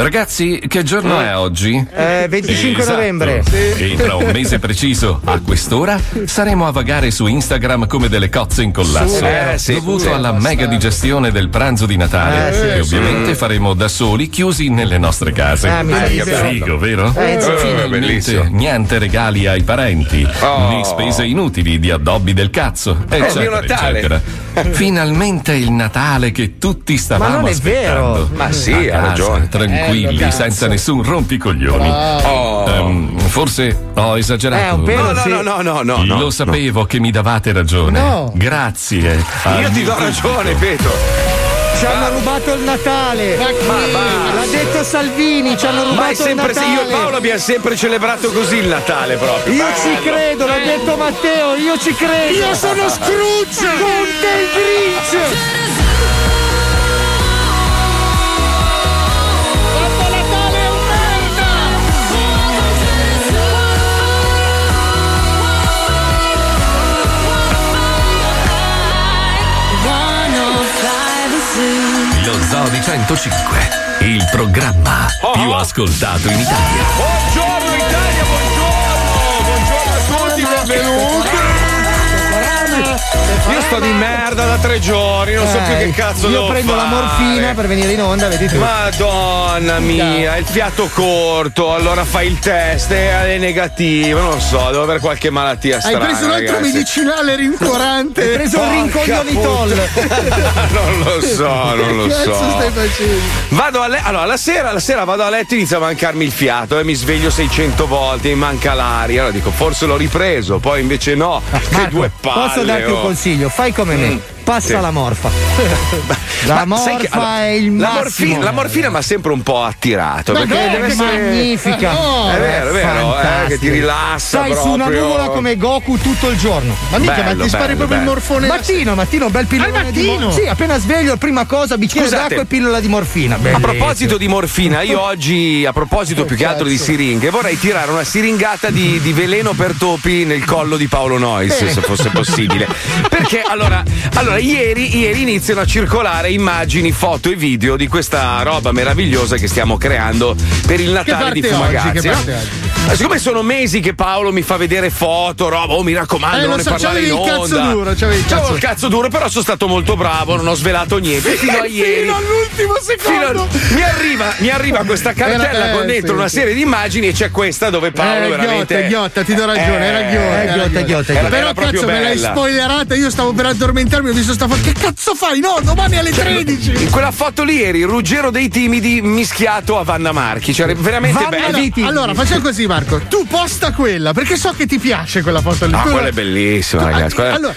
Ragazzi, che giorno è oggi? Eh, 25 Esatto. novembre. E tra un mese preciso, a quest'ora, saremo a vagare su Instagram come delle cozze in collasso. Eh, sì. dovuto Sì, alla mega digestione del pranzo di Natale, Eh, sì, che sì. ovviamente faremo da soli, chiusi nelle nostre case. Ah, mi sì. Figo, vero? Eh, sì, Finalmente niente regali ai parenti, Oh. né spese inutili di addobbi del cazzo, eccetera, mio Natale. eccetera. Finalmente il Natale che tutti stavamo Ma non è aspettando. vero. Ma sì, ha ragione. Tranquilli, Eh, cazzo. senza nessun rompicoglioni. Oh. Ehm, forse ho esagerato. Eh, un pelo No, no, sì. no, no, no, no, no. Lo sapevo che mi davate ragione. No. Grazie. Io ti do ragione. Peto. Ci hanno rubato il Natale. L'ha detto Salvini, ci hanno Ma rubato è sempre il se io Natale. e Paolo abbiamo sempre celebrato così il Natale proprio. Io ci credo, l'ha detto Matteo, io ci credo. Io sono Scrooge. Conte il Grinch. 105, il programma Oh. più ascoltato in Italia. Buongiorno Italia, buongiorno! Buongiorno a tutti, benvenuti! Io sto di merda da tre giorni, non so più che cazzo Eh, Io devo prendo la fare. morfina per venire in onda, vedi tu. Madonna mia, il fiato corto, allora fai il test e è negativo, non lo so, devo avere qualche malattia Hai strana. preso un altro ragazzi. medicinale rincuorante. Hai preso un rincoglionitol. non lo so, non lo Che cazzo so. stai facendo? Vado a le- allora, la sera, la sera vado a letto e inizia a mancarmi il fiato e mi sveglio 600 volte, mi manca l'aria. Allora dico, forse l'ho ripreso, poi invece no. che Marco, due palle. posso darti un oh. Consiglio? Fai come me. Passa Sì. la morfa. La Ma sai che- morfa allora, è il la morfina, la morfina mi ha sempre un po' attirato. Ma perché deve essere. magnifica. No, È vero, è vero, eh, che ti rilassa. Stai su una proprio. nuvola come Goku tutto il giorno. Ma mica, ma Bello, ti spari bello, proprio bello. il morfone. Mattino, mattino, un bel pillolone Al di mattino? morfina. Sì, appena sveglio, prima cosa, bicchiere Scusate. d'acqua e pillola di morfina. A Bellissimo. proposito di morfina, io oggi, a proposito più che altro di siringhe, vorrei tirare una siringata di, di veleno per topi nel collo di Paolo Nois, se fosse possibile. Perché allora, allora ieri, ieri iniziano a circolare immagini, foto e video di questa roba meravigliosa che stiamo creando per il Natale di oggi? Fumagazzi. Che no? oggi? Ma Siccome sono mesi che Paolo mi fa vedere foto, roba, oh mi raccomando, Eh, non ne so, parlare in il onda. cazzo duro, c'avevi il C'avevo cazzo- il cazzo duro, però sono stato molto bravo, non ho svelato niente. Fino a ieri. Fino all'ultimo Fino secondo. a- mi, arriva, mi arriva questa cartella Era- eh, con dentro sì, una serie di immagini e c'è questa dove Paolo Eh, veramente. ghiotta, ghiotta, ti do ragione, era ghiotta. eh, era ghiotta, ghiotta, Era- Però era cazzo me l'hai spoilerata, io stavo per addormentarmi, ho visto sta foto. Che cazzo fai? No, domani alle 13. In quella foto lì eri Ruggero dei timidi mischiato a Vanna Marchi. Cioè, veramente Vanna bello. Viti. Allora, facciamo così, Marco. Tu posta quella, perché so che ti piace quella foto lì. Ah, Tu- quella è bellissima, ragazzi. Quella- Allora,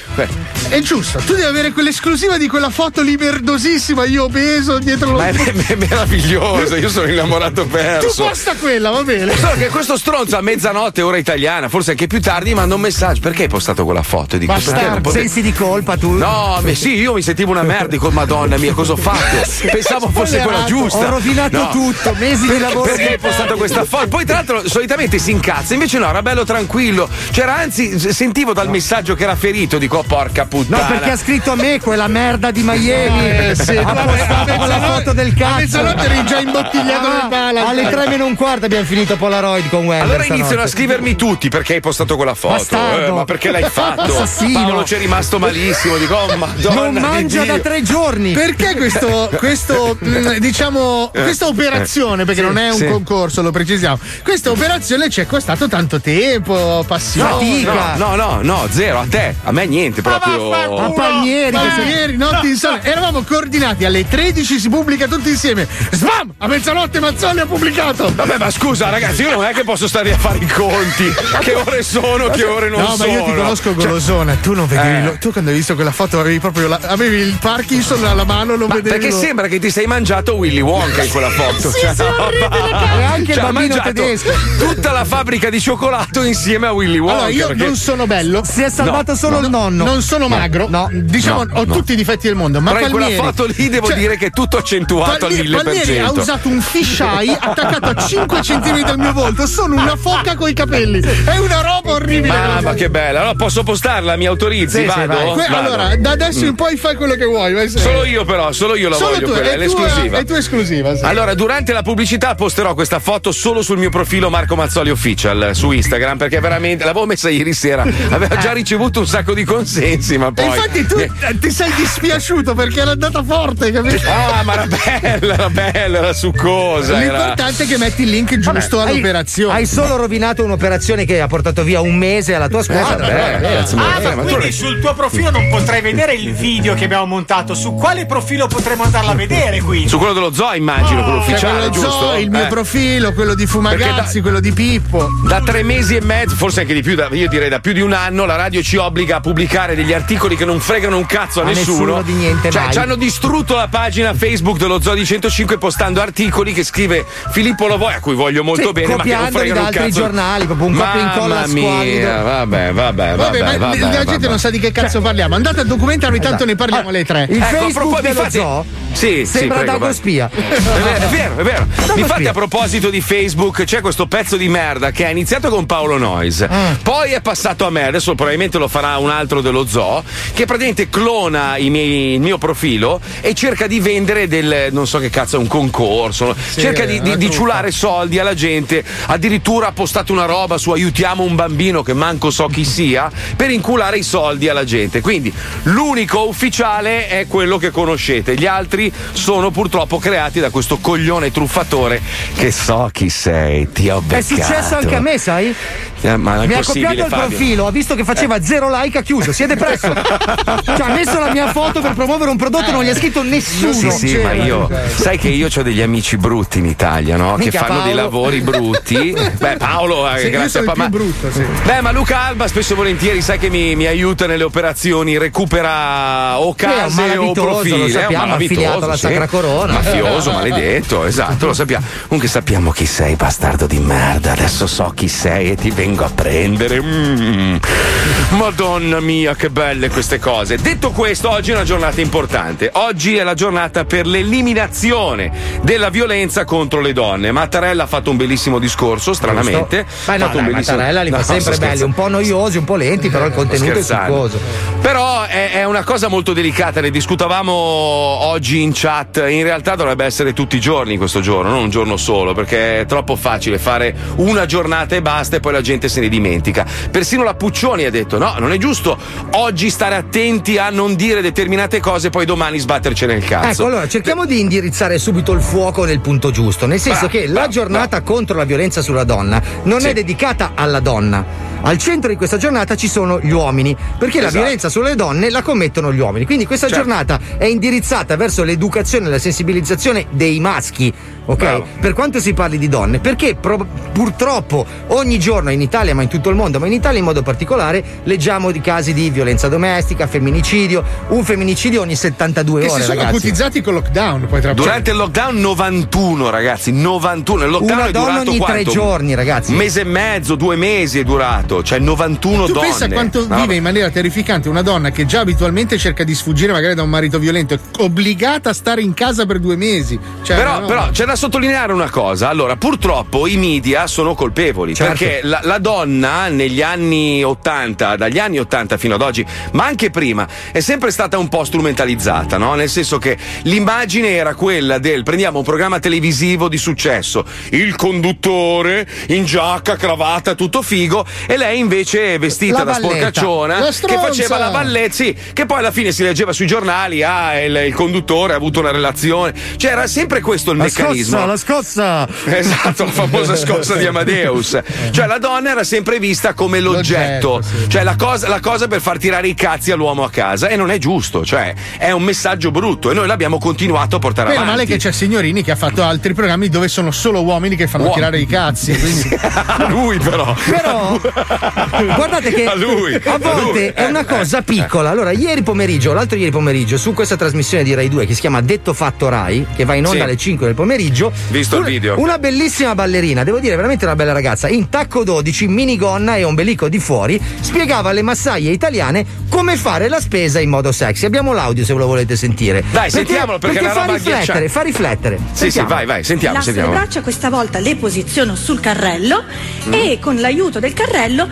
è giusto, tu devi avere quell'esclusiva di quella foto lì merdosissima, io obeso dietro lo. Ma è, è meraviglioso, io sono innamorato Tu perso. posta quella, va bene. Solo che questo stronzo a mezzanotte, ora italiana, forse anche più tardi, manda un messaggio. Perché hai postato quella foto? E dico, Bastardo, sensi di colpa tu. No, ma sì, io mi sentivo una merda, dico, madonna mia, cosa ho fatto? Pensavo fosse quella giusta. Ho rovinato No. tutto, mesi di lavoro. Perché hai postato questa foto? Poi, tra l'altro, solitamente si incazza, invece no, era bello tranquillo. C'era anzi, sentivo dal messaggio che era ferito, dico, oh, porca No, puttana. perché ha scritto a me quella merda di Miami. Eh, sì, ha a postato con la foto del A cazzo. mezzanotte eri già imbottigliato Ah, nel balance. Alle tre meno un quarto abbiamo finito Polaroid con Wender. Allora iniziano a scrivermi tutti perché hai postato quella foto. Eh, ma perché l'hai fatto? Assassino. Paolo c'è rimasto malissimo. Dico, oh madonna. Non mangia da tre giorni. Perché questo, questo diciamo, questa operazione, perché non è un sì. concorso, lo precisiamo, questa operazione ci è costato tanto tempo, passione. No, no, no, no, zero. A te, a me niente proprio. A Palmieri. Ieri notti insonne eravamo coordinati alle 13 si pubblica tutti insieme sbam a mezzanotte Mazzoli ha pubblicato Vabbè, ma scusa, ragazzi, io non è che posso stare a fare i conti. Che ore sono, che ore non no sono. ma io ti conosco golosona tu non vedevi Eh. lo- tu quando hai visto quella foto avevi proprio la, avevi il Parkinson alla mano, non Ma vedevi. perché lo- sembra che ti sei mangiato Willy Wonka in quella foto. Sì, Cioè, sì. E anche il cioè, ha bambino tedesco. Tutta la fabbrica di cioccolato insieme a Willy Wonka. Allora, io perché- non sono bello. Si è salvato No, solo no, il nonno. Non sono magro. No. Diciamo, No, ho no. tutti i difetti del mondo. Ma Però in quella Palmieri- foto lì devo cioè, dire che è tutto accentuato Palmieri, al 1000%. Palmieri ha usato un fisheye attaccato a 5 cm dal mio volto. Sono una foca coi capelli. È una roba orribile. Mamma che bella, allora posso postarla, mi autorizzi? Sì, sì, Vado? vai. Que- Vado. allora, da adesso in poi fai quello che vuoi. vai, Solo io però, solo io la Solo voglio tu, quella, è è l'esclusiva. tua, è tua esclusiva. sì. Allora, durante la pubblicità posterò questa foto solo sul mio profilo Marco Mazzoli Official su Instagram perché veramente l'avevo messa ieri sera. Aveva già ricevuto un sacco di consensi, ma E poi. infatti tu eh, ti sei dispiaciuto perché era andata forte, capito? Ah, ma era bella, era bella, era succosa. Era... L'importante è che metti il link giusto Hai- all'operazione. Hai solo rovinato un'operazione che ha portato via un mese alla tua spesa. Vabbè, ragazzi, ma- Ah, eh, ma quindi sul tuo profilo non potrai vedere il video che abbiamo montato. Su quale profilo potremo andarla a vedere quindi? Su quello dello zoo, immagino, quello Cioè, ufficiale, quello giusto? Zoe, il mio Eh. profilo, quello di Fumagazzi, da- quello di Pippo. Da tre mesi e mezzo, forse anche di più, da- io direi da più di un anno, la radio ci obbliga a pubblicare degli articoli che non fregano un cazzo a, A nessuno di niente Cioè, mai. ci hanno distrutto la pagina Facebook dello Zoo di 105 postando articoli che scrive Filippo Lovoi, a cui voglio molto Sì, bene, ma che non fregano da un altri cazzo. giornali, proprio un copia incolla Mamma squallido. mia, vabbè, vabbè, vabbè, Vabbè, ma vabbè, la gente vabbè. non sa di che cazzo parliamo. Andate a documentarvi, tanto ne parliamo alle tre. Il Ecco, Facebook dello infatti- zoo Sì, sì, sembra prego, Dago vai. Spia. È vero, è vero, è vero. Dago Infatti, Spia. a proposito di Facebook, c'è questo pezzo di merda che ha iniziato con Paolo Noyes, Ah. poi è passato a me, adesso probabilmente lo farà un altro dello zoo, che praticamente clona miei- il mio profilo e cerca di vendere del non so che cazzo un concorso, cerca di, è di- di ciulare soldi alla gente, addirittura ha postato una roba su aiutiamo un bambino che manco so chi sia per inculare i soldi alla gente. Quindi l'unico ufficiale è quello che conoscete, gli altri sono purtroppo creati da questo coglione truffatore che so chi sei, ti ho beccato. È successo anche a me, sai? Eh, ma è Mi ha copiato il Fabio. Eh. profilo, ha visto che faceva zero like, ha chiuso, si è depresso. cioè, ha messo la mia foto per promuovere un prodotto, non gli ha scritto nessuno. Sì, sì, ma io sai che io ho degli amici brutti in Italia, no? Minchia, che fanno dei Paolo. lavori brutti. Beh, Paolo, eh, Sì, grazie a il Pa- più ma- brutto, sì. Beh, ma Luca Alba spesso e volentieri sai che mi, mi aiuta nelle operazioni, recupera o case o profili. lo è un sappiamo, affiliato alla sì. Sacra Corona. Mafioso, maledetto, esatto, lo sappiamo. Comunque sappiamo chi sei, bastardo di merda. Adesso so chi sei e ti vengo a prendere. Mm. Madonna mia, che belle queste cose. Detto questo, oggi è una giornata importante. Oggi è la giornata per l'eliminazione della violenza contro le donne. Mattarella ha fatto un bellissimo discorso, stranamente. Ma no, dai, bellissimo- Mattarella li fa No, sempre sto belli, un po' noiosi, un po' lenti, però il contenuto è succoso. Però è, è una cosa molto delicata, ne discutavamo oggi in chat. In realtà dovrebbe essere tutti i giorni questo giorno, non un giorno solo, perché è troppo facile fare una giornata e basta e poi la gente se ne dimentica. Persino la Puccioni ha detto: no, non è giusto oggi stare attenti a non dire determinate cose e poi domani sbattercene il cazzo. Ecco, allora cerchiamo di indirizzare subito il fuoco nel punto giusto, nel senso Bravo, che la bravo, giornata contro la violenza sulla donna non Sì. è dedicata alla donna. Al centro di questa giornata ci sono gli uomini, perché la Esatto. violenza sulle donne la commettono gli uomini. Quindi questa Certo. giornata è indirizzata verso l'educazione e la sensibilizzazione dei maschi, ok? Bravo. Per quanto si parli di donne, perché pro- purtroppo ogni giorno in Italia, ma in tutto il mondo, ma in Italia in modo particolare, leggiamo di casi di violenza domestica, femminicidio, un femminicidio ogni 72 Che ore, si sono ragazzi. acutizzati col lockdown. Poi tra Durante il lockdown 91 ragazzi, 91. Il lockdown Una è donna durato ogni tre giorni, ragazzi. Un mese e mezzo, due mesi è durato, cioè 91 Tu donne. pensa quanto No, vive in maniera terrificante una donna che già abitualmente cerca di sfuggire magari da un marito violento, è obbligata a stare in casa per due mesi. Cioè, Però, no, però c'è da sottolineare una cosa. Allora, purtroppo i media sono colpevoli Certo. perché la, la donna negli anni 80, dagli anni 80 fino ad oggi, ma anche prima, è sempre stata un po' strumentalizzata, no? Nel senso che l'immagine era quella del prendiamo un programma televisivo di successo, il conduttore in giacca, cravatta, tutto figo, e lei invece vestita La da valletta. sporcacciona che faceva la valletta, sì, che poi alla fine si leggeva sui giornali, ah, il, il conduttore ha avuto una relazione. Cioè, era sempre questo il La meccanismo. scossa, la scossa! Esatto, la famosa scossa di Amadeus. Cioè, la donna era sempre vista come l'oggetto, L'oggetto, sì. cioè la cosa, la cosa per far tirare i cazzi all'uomo a casa. E non è giusto, cioè, è un messaggio brutto e noi l'abbiamo continuato a portare Meno avanti. male che c'è Signorini che ha fatto altri programmi dove sono solo uomini che fanno Uomini. tirare i cazzi. Quindi... Lui, però. Però, Guardate che A lui, a a volte lui. è una cosa piccola. Allora, ieri pomeriggio, l'altro ieri pomeriggio, su questa trasmissione di Rai 2 che si chiama Detto Fatto Rai, che va in onda Sì. alle 5 del pomeriggio. Visto il una- video. Una bellissima ballerina, devo dire, veramente una bella ragazza, in tacco 12, minigonna e ombelico di fuori, spiegava alle massaie italiane come fare la spesa in modo sexy. Abbiamo l'audio se lo volete sentire. Dai, sentiamolo, perché una fa riflettere, fa riflettere. Sì, sì, Sentiamo. vai, vai, sentiamo, Rilasso le sentiamo. braccia, questa volta le posiziono sul carrello Mm. e con l'aiuto del carrello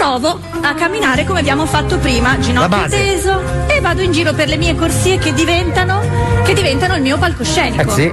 provo a camminare come abbiamo fatto prima, ginocchio teso e vado in giro per le mie corsie che diventano, che diventano il mio palcoscenico. Eh sì.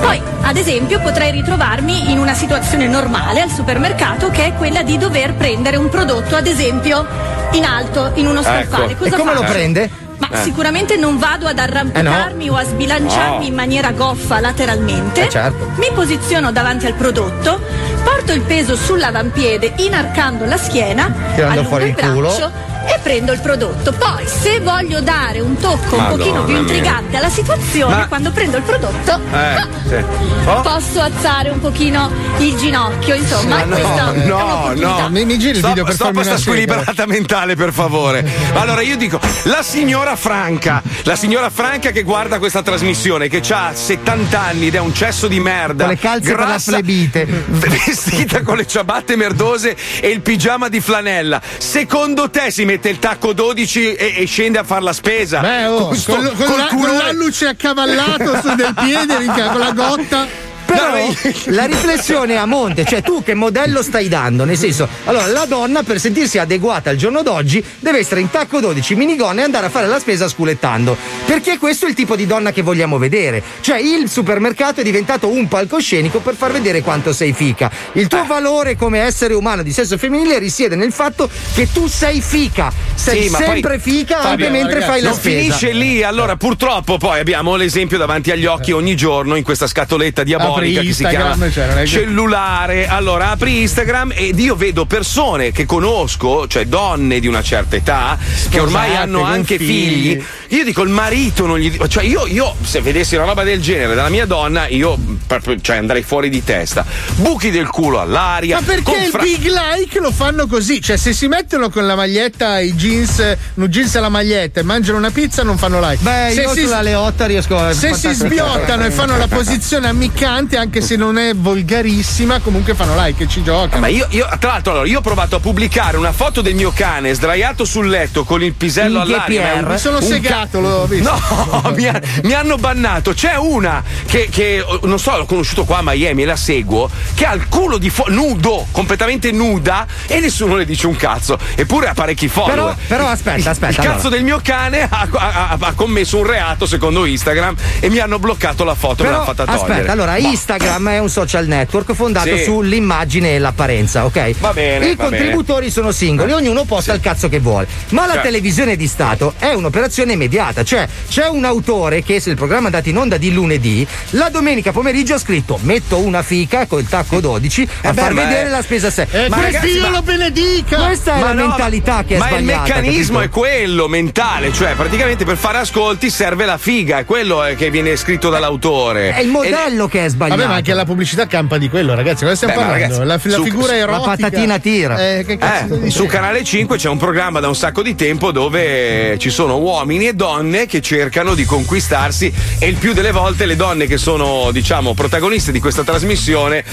Poi, ad esempio, potrei ritrovarmi in una situazione normale al supermercato che è quella di dover prendere un prodotto, ad esempio, in alto, in uno scaffale. Ecco. E Cosa come lo faccio? prende? Ma Eh. sicuramente non vado ad arrampicarmi o a sbilanciarmi No. in maniera goffa lateralmente. Eh, certo. Mi posiziono davanti al prodotto, porto il peso sull'avampiede inarcando la schiena, Tirando allungo fuori il culo. braccio e prendo il prodotto. Poi, se voglio dare un tocco un Madonna pochino più mia. intrigante alla situazione, Ma- quando prendo il prodotto, Eh, sì. Oh? posso alzare un pochino il ginocchio. Insomma, Ma no, questa no, no. Mi, mi giri il Stop, video per stop farmi sta una squilibrata mentale, per favore. Allora, io dico, la signora Franca, la signora Franca che guarda questa trasmissione, che ha 70 anni ed è un cesso di merda. Con le calze per la grassa, flebite. Vestita con le ciabatte merdose e il pigiama di flanella. Secondo te si mette il tacco 12 e, e scende a fare la spesa? Beh, oh, sto- con, con, la, con l'alluce accavallato su del piede, con la gotta. Però la riflessione è a monte, cioè tu che modello stai dando? Nel senso, allora la donna per sentirsi adeguata al giorno d'oggi deve essere in tacco 12 minigonna e andare a fare la spesa sculettando. Perché questo è il tipo di donna che vogliamo vedere. Cioè il supermercato è diventato un palcoscenico per far vedere quanto sei fica. Il Eh. tuo valore come essere umano di sesso femminile risiede nel fatto che tu sei fica. Sei Sì, ma poi- sempre fica anche Fabio, mentre ragazzi, fai la non spesa. finisce lì, allora purtroppo poi abbiamo l'esempio davanti agli occhi ogni giorno in questa scatoletta diabolica Apri che si chiama cioè, che- cellulare. Allora apri Instagram ed io vedo persone che conosco, cioè donne di una certa età, che ormai hanno anche figli. figli. Io dico il marito non gli dico, cioè io, io se vedessi una roba del genere dalla mia donna, io proprio cioè, andrei fuori di testa. Buchi del culo all'aria. Ma perché il fra- big like lo fanno così? Cioè, se si mettono con la maglietta, i jeans, un jeans e la maglietta e mangiano una pizza, non fanno like. Beh, se io si, sulla Leotta riesco a se si sbiottano e fanno la posizione ammiccante, anche se non è volgarissima, comunque fanno like e ci giocano. Ma io, io, tra l'altro, allora, io ho provato a pubblicare una foto del mio cane sdraiato sul letto con il pisello In all'aria. un- Mi sono segato, l'ho visto. No, mi, ha- mi hanno bannato. C'è una che, che, non so, l'ho conosciuto qua a Miami e la seguo, che ha il culo di fuori, nudo, completamente nuda, e nessuno le dice un cazzo. Eppure ha parecchi follower. Però, però aspetta, aspetta. Il allora. cazzo del mio cane ha, ha- ha commesso un reato secondo Instagram e mi hanno bloccato la foto, me Però, l'hanno fatta togliere. aspetta, allora Boh. Instagram è un social network fondato Sì. sull'immagine e l'apparenza, ok? Va bene, I va contributori sono singoli, ognuno posta il cazzo che vuole. Ma la Certo. televisione di Stato è un'operazione immediata, cioè c'è un autore che se il programma è andato in onda di lunedì, la domenica pomeriggio ha scritto metto una fica col tacco 12 a Eh beh, far ma vedere è- la spesa 6. E Ma ragazzi, Dio ma- lo benedica! Questa è la no, mentalità che è ma sbagliata. il meccanismo capito? è quello mentale, cioè praticamente per fare ascolti serve la figa, è quello eh, che viene scritto dall'autore. È il modello che è sbagliato. Vabbè, ma anche la pubblicità campa di quello, ragazzi. Cosa stiamo Beh, ma parlando? ragazzi, la, la su- figura erotica. la patatina tira. Eh, che cazzo Eh, su Canale 5 c'è un programma da un sacco di tempo dove ci sono uomini e donne che cercano di conquistarsi e il più delle volte le donne che sono, diciamo, protagoniste di questa trasmissione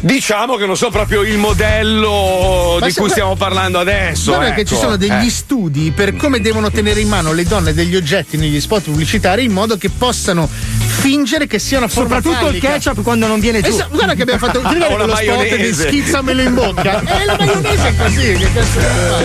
diciamo che non so proprio il modello Ma di cui stiamo parlando adesso. Che ecco. ci sono degli Eh. studi per come devono tenere in mano le donne degli oggetti negli spot pubblicitari in modo che possano fingere che siano a forma Soprattutto il fallica. ketchup quando non viene giù. Esatto, guarda che abbiamo fatto quello spot di schizzamelo in bocca e la maionese è così che cazzo fa?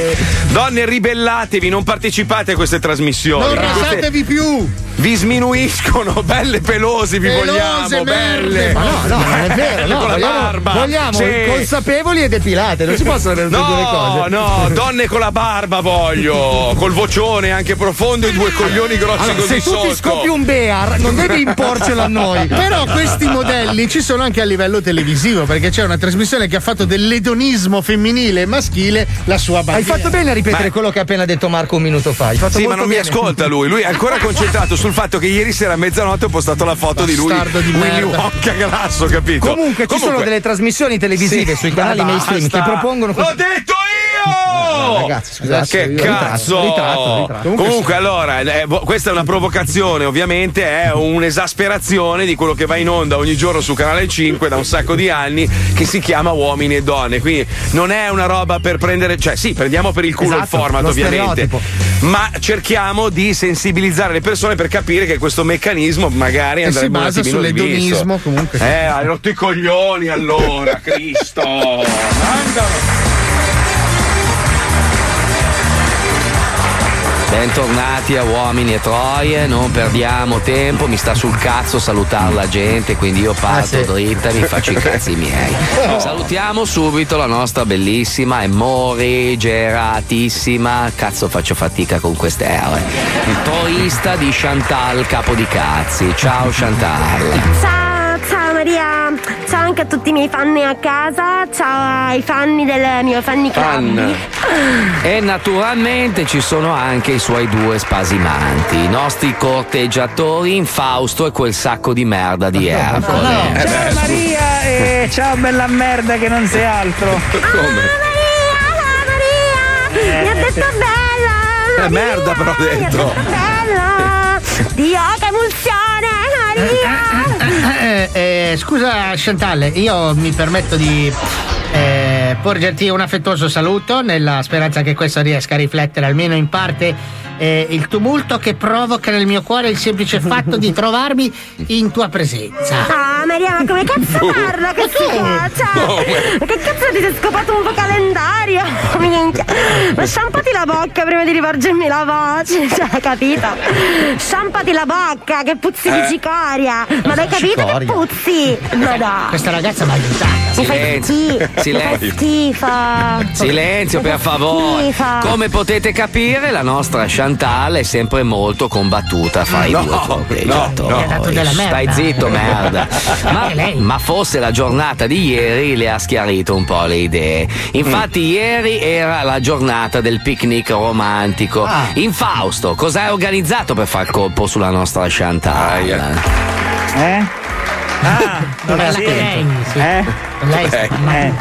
Donne, ribellatevi, non partecipate a queste trasmissioni. non rasatevi più vi sminuiscono, belle pelosi vi Pelose, vogliamo, merde. belle. Ma no, no, non è vero, no, con la vogliamo, barba. vogliamo Sì. consapevoli e depilate, non si possono avere tutte e due No, cose. no, donne con la barba voglio, col vocione anche profondo e due coglioni grossi Allora, così se tu sotto. ti scopi un bear, non devi imporcelo a noi. però questi modelli ci sono anche a livello televisivo perché c'è una trasmissione che ha fatto dell'edonismo femminile e maschile la sua Hai bandiera fatto bene a ripetere quello che ha appena detto Marco un minuto fa. Hai fatto Sì, ma non mi bene. ascolta lui, lui è ancora concentrato sul fatto che ieri sera a mezzanotte ho postato la foto di lui, Bastardo di Willy merda. Wonka grasso, capito? Comunque, ci sono delle trasmissioni televisive Sì, sui canali ma mainstream che propongono. L'ho detto io! ragazzi, scusate, che ritratto, cazzo! ritratto, ritratto. Comunque, allora, eh, questa è una provocazione, ovviamente, è un'esasperazione di quello che va in onda ogni giorno su Canale 5 da un sacco di anni, che si chiama Uomini e Donne. Quindi non è una roba per prendere, cioè sì, prendiamo per il culo Esatto, il format, ovviamente. stereotipo. Ma cerchiamo di sensibilizzare le persone per capire che questo meccanismo magari si andrebbe un basa sull'edonismo, comunque. Eh, hai rotto i coglioni allora, Cristo! Mandalo. Bentornati a Uomini e Troie, non perdiamo tempo, mi sta sul cazzo salutare la gente, quindi io parto Ah, sì. dritta e mi faccio i cazzi miei. Salutiamo subito la nostra bellissima e morigeratissima, cazzo faccio fatica con queste R, troista di Chantal Capo di Cazzi. Ciao Chantal. Ciao Maria, ciao anche a tutti i miei fan a casa, ciao ai fan del mio Fanny Club. Fan. E naturalmente ci sono anche i suoi due spasimanti, i nostri corteggiatori Infausto e quel sacco di merda di Ercole. Eh Ciao Maria e ciao bella merda che non sei altro. Come? Maria, Maria, mi ha detto bella. Eh, merda, però ha Mi ha detto. bella. Dio, che emulsione, Maria. Eh, eh, scusa Chantal, io mi permetto di eh, porgerti un affettuoso saluto nella speranza che questo riesca a riflettere almeno in parte eh, il tumulto che provoca nel mio cuore il semplice fatto di trovarmi in tua presenza. Ah, Maria, ma come cazzo parla che si fa? Cioè, ma che cazzo ti sei scopato un po' calendario? Minchia. Ma sciampati la bocca prima di rivolgermi la voce, cioè, capito? Sciampati la bocca, che puzzi di cicoria! Ma l'hai capito che cicoria? puzzi? Ma no! Questa ragazza mi ha aiutato. Mi fai Silenzio. schifo! Silenzio. schifo! Silenzio per favore. Come potete capire, la nostra Chantal è sempre molto combattuta fra i No, due corteggiatori. no, no. Stai zitto, merda. Ma, ma fosse la giornata di ieri le ha schiarito un po' le idee. Infatti, ieri era la giornata del picnic romantico. Ah. Infausto, cosa hai organizzato per far colpo sulla nostra Chantal? Eh? Ah, sì. lei, sì. Eh? Lei Eh. Eh.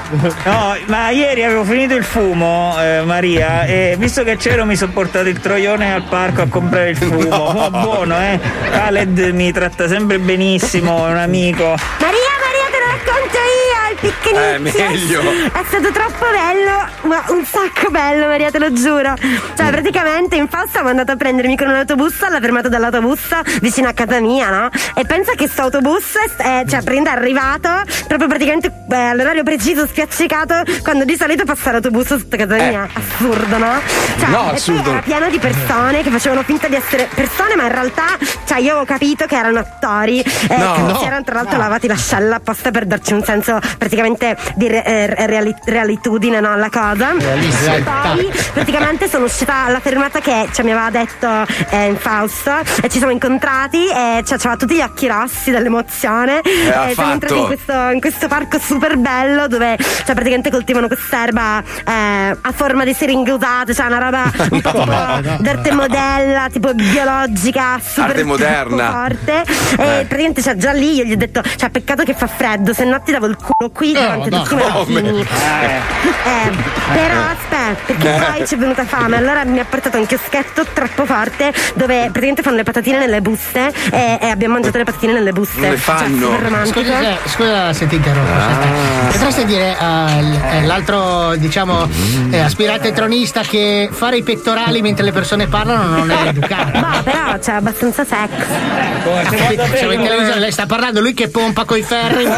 No, ma ieri avevo finito il fumo, eh, Maria, e visto che c'ero mi sono portato il troione al parco a comprare il fumo. Ma buono, eh? Khaled mi tratta sempre benissimo, è un amico. Maria, Maria, racconto io, il picnic. Eh, meglio. È stato troppo bello, ma un sacco bello, Maria, te lo giuro. Cioè, praticamente in Fausto siamo andati a prendermi con un autobus alla fermata dell'autobus vicino a casa mia, no? E pensa che sto autobus, è, cioè, prende è arrivato proprio praticamente eh, all'orario preciso, spiaccicato, quando di solito passa l'autobus sotto casa mia. Assurdo, no? Cioè, No, e poi assurdo. era pieno di persone che facevano finta di essere persone, ma in realtà, cioè, io avevo capito che erano attori, eh, No. che No. si erano tra l'altro lavati l'ascella apposta per darci un senso praticamente di re- eh, reali- realitudine no, alla cosa. Poi praticamente sono uscita alla fermata che cioè, mi aveva detto eh, in Fausto e ci siamo incontrati e cioè, aveva tutti gli occhi rossi dall'emozione. ha e siamo fatto. entrati in questo, in questo parco super bello dove cioè, praticamente coltivano quest'erba eh, a forma di siringhe usate, cioè una roba un po' tipo d'arte modella, tipo biologica, super Arte moderna. forte. E praticamente cioè, già lì io gli ho detto, cioè peccato che fa freddo, se no ti davo il culo qui davanti a no, tutti i marocchini. Eh, però aspetta, perché poi ci è venuta fame, allora mi ha portato un chioschetto troppo forte dove praticamente fanno le patatine nelle buste e, e abbiamo mangiato le patatine nelle buste. Le fanno? Cioè. Scusa, se- scusa se ti interrompo. Chantal. Potresti dire al- eh, all'altro, diciamo, eh, aspirante tronista che fare i pettorali mentre le persone parlano non è educato. Ma però c'è abbastanza sex. Come secondo te Siamo in come- televisione, lei sta parlando, lui che pompa coi ferri. il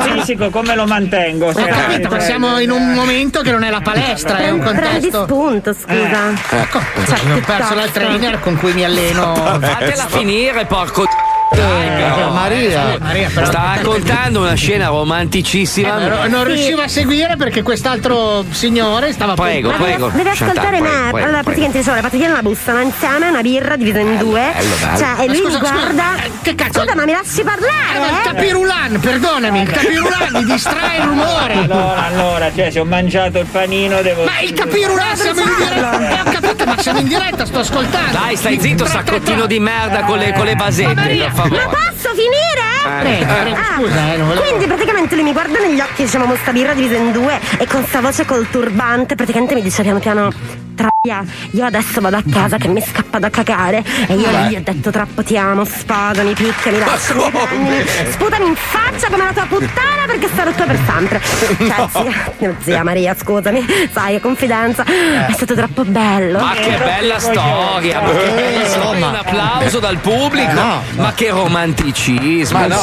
fisico come lo mantengo? Ho Cioè, capito, ma cioè, siamo in un momento che non è la palestra, è un Prendi contesto. spunto, scusa. Ecco, Cioè, ho perso la trainer con cui mi alleno. Fatela finire, porco. Però, Maria. Eh, Maria, però- Sta raccontando una scena romanticissima. Eh, però non riuscivo a seguire perché quest'altro signore stava Prego, Ma prego. Devi ascoltare Chantal, me. prego, prego, allora, prego. praticamente sono arrivati via una busta, no? insieme una birra divisa in due. bello, bello. Cioè, e Ma lui scusa, scusa, guarda. eh, che cazzo? Scusa, ma mi lasci Eh, ma il parlare? eh? capirulan, perdonami, il capirulan mi distrae il rumore. Allora, allora, cioè, se ho mangiato il panino devo. Ma il capirulan siamo in diretta. Eh, ho capito, ma siamo in diretta, sto ascoltando. Dai, stai zitto, saccottino di merda con le, con le Ma basette, Maria, per favore. Ma posso finire? Prego, prego, Ah, scusa, eh, non volevo. Quindi praticamente lui mi guarda negli occhi, diciamo, mo sta birra divisa in due e con sta voce col turbante praticamente mi dice piano piano Troia, io adesso vado a casa che mi scappa da cagare e io gli ho detto troppo ti amo, sposami, piccami, lasciami, sputami in faccia come la tua puttana perché sarò tua per sempre. Cioè, zia, zia Maria, scusami, sai, è confidenza, è stato troppo bello. Ma che bella storia! Ma che bella storia! Un applauso dal pubblico! Eh, no, Ma che romanticismo! Ma no,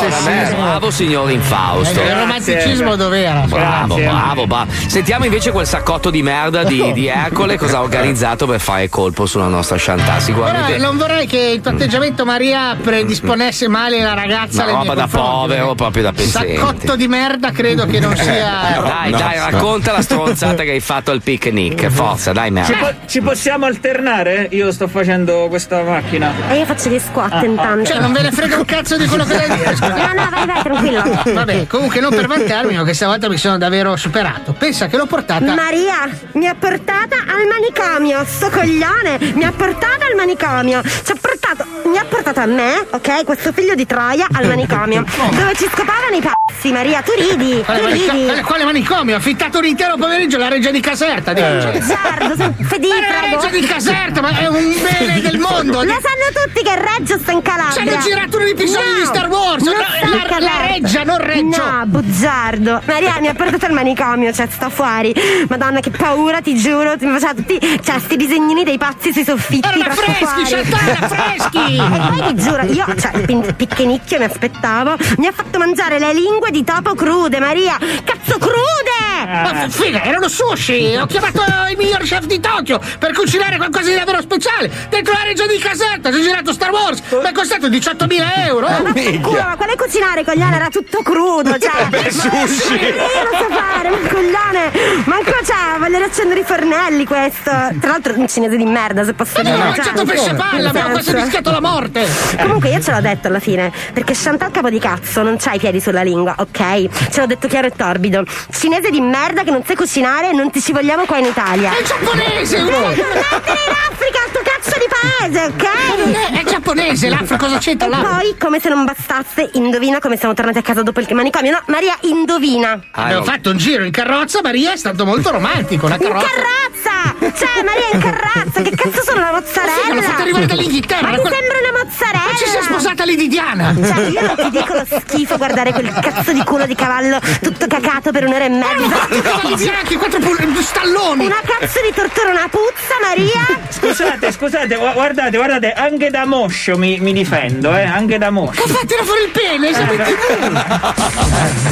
bravo signor Infausto! Il romanticismo dov'era? Bravo, Grazie. bravo, bravo. Sentiamo invece quel saccotto di merda di, di Ercole cosa ha organizzato per fare colpo sulla nostra Chantal. Però Sicuramente non vorrei che il tuo atteggiamento, Maria, predisponesse male la ragazza. una roba da povero, proprio da pezzente. Saccotto di merda credo che non sia. Dai, dai, racconta la stronzata che hai fatto al picnic. Forza, dai, Ci, merda. po- ci possiamo alternare? Io sto facendo questa macchina. E io faccio gli squat intanto. Cioè, non ve ne frega un cazzo di quello che devi dire. No, no, vai, vai, tranquillo. Vabbè, comunque non per vantarmi, ma che stavolta mi sono davvero superato. Pensa che l'ho portata. Maria mi ha portata al manicomio, sto coglione, mi ha portata al manicomio. Ci ha portato, mi ha portato a me, ok, questo figlio di Troia al manicomio, dove ci scopavano i pazzi, Maria, tu ridi, Quale, tu manico- ridi. quale- quale manicomio? Ho affittato un intero pomeriggio alla reggia di Caserta. dico. Bugiardo, se- Fedi, Ma la reggia di Caserta, ma è un bene del mondo. Lo sanno tutti che Reggio sta in Ci Calabria. hanno girato un episodio No, di Star Wars. No, la, la reggia, non Reggio. No, bugiardo. Maria mi ha portato al manicomio, cioè sta fuori. Madonna, che paura, ti giuro. Ti faceva tutti. Cioè, sti disegnini dei pazzi sui soffitti. Erano freschi, erano freschi. E poi ti giuro, io, cioè, picchenicchio mi aspettavo. Mi ha fatto mangiare le lingue di topo crude, Maria. Cazzo crude! Ma f- figa, erano sushi! Ho chiamato il miglior chef di Tokyo per cucinare qualcosa di davvero speciale! Dentro la reggia di Caserta, ci ho girato Star Wars! Mi è costato 18.000 euro! Ma culo, ma quale cucinare, coglione? Era tutto crudo, cioè. Beh, sushi! Io lo so fare, ma coglione! Manco, cioè, voglio riaccendere i fornelli questo. Tra l'altro, un cinese di merda, se posso Ma dire. ho cioè, mangiato pesce palla, abbiamo quasi rischiato la morte! Comunque io ce l'ho detto alla fine, perché Chantal capo di cazzo non c'ha i piedi sulla lingua, ok? Ce l'ho detto chiaro e torbido. Cinese di merda che non sai cucinare non ti ci vogliamo qua in Italia. È giapponese! Devi uno! mettere in Africa tuo cazzo di paese, Ma ok? è, è giapponese, l'Africa cosa c'entra E l'Africa? poi, come se non bastasse, indovina come siamo tornati a casa dopo il manicomio. No, Maria, indovina. Abbiamo fatto un giro in carrozza, Maria è stato molto romantico, una In carrozza. Cioè, Maria in carrozza! Che cazzo sono la mozzarella? L'hanno fatta arrivare dall'Inghilterra, Ma ti quella- sembra una mozzarella? Ma ci sei sposata Lady Diana! Cioè, io non ti dico lo schifo guardare quel cazzo di culo di cavallo tutto cacato per un'ora e mezza. I cavalli bianchi, quattro pul- stalloni! Una cazzo di tortura, una puzza, Maria! Scusate, scusate, gu- guardate, guardate, anche da moscio mi, mi difendo, eh, anche da moscio. Ma fatela fuori il pene, siamo in TV!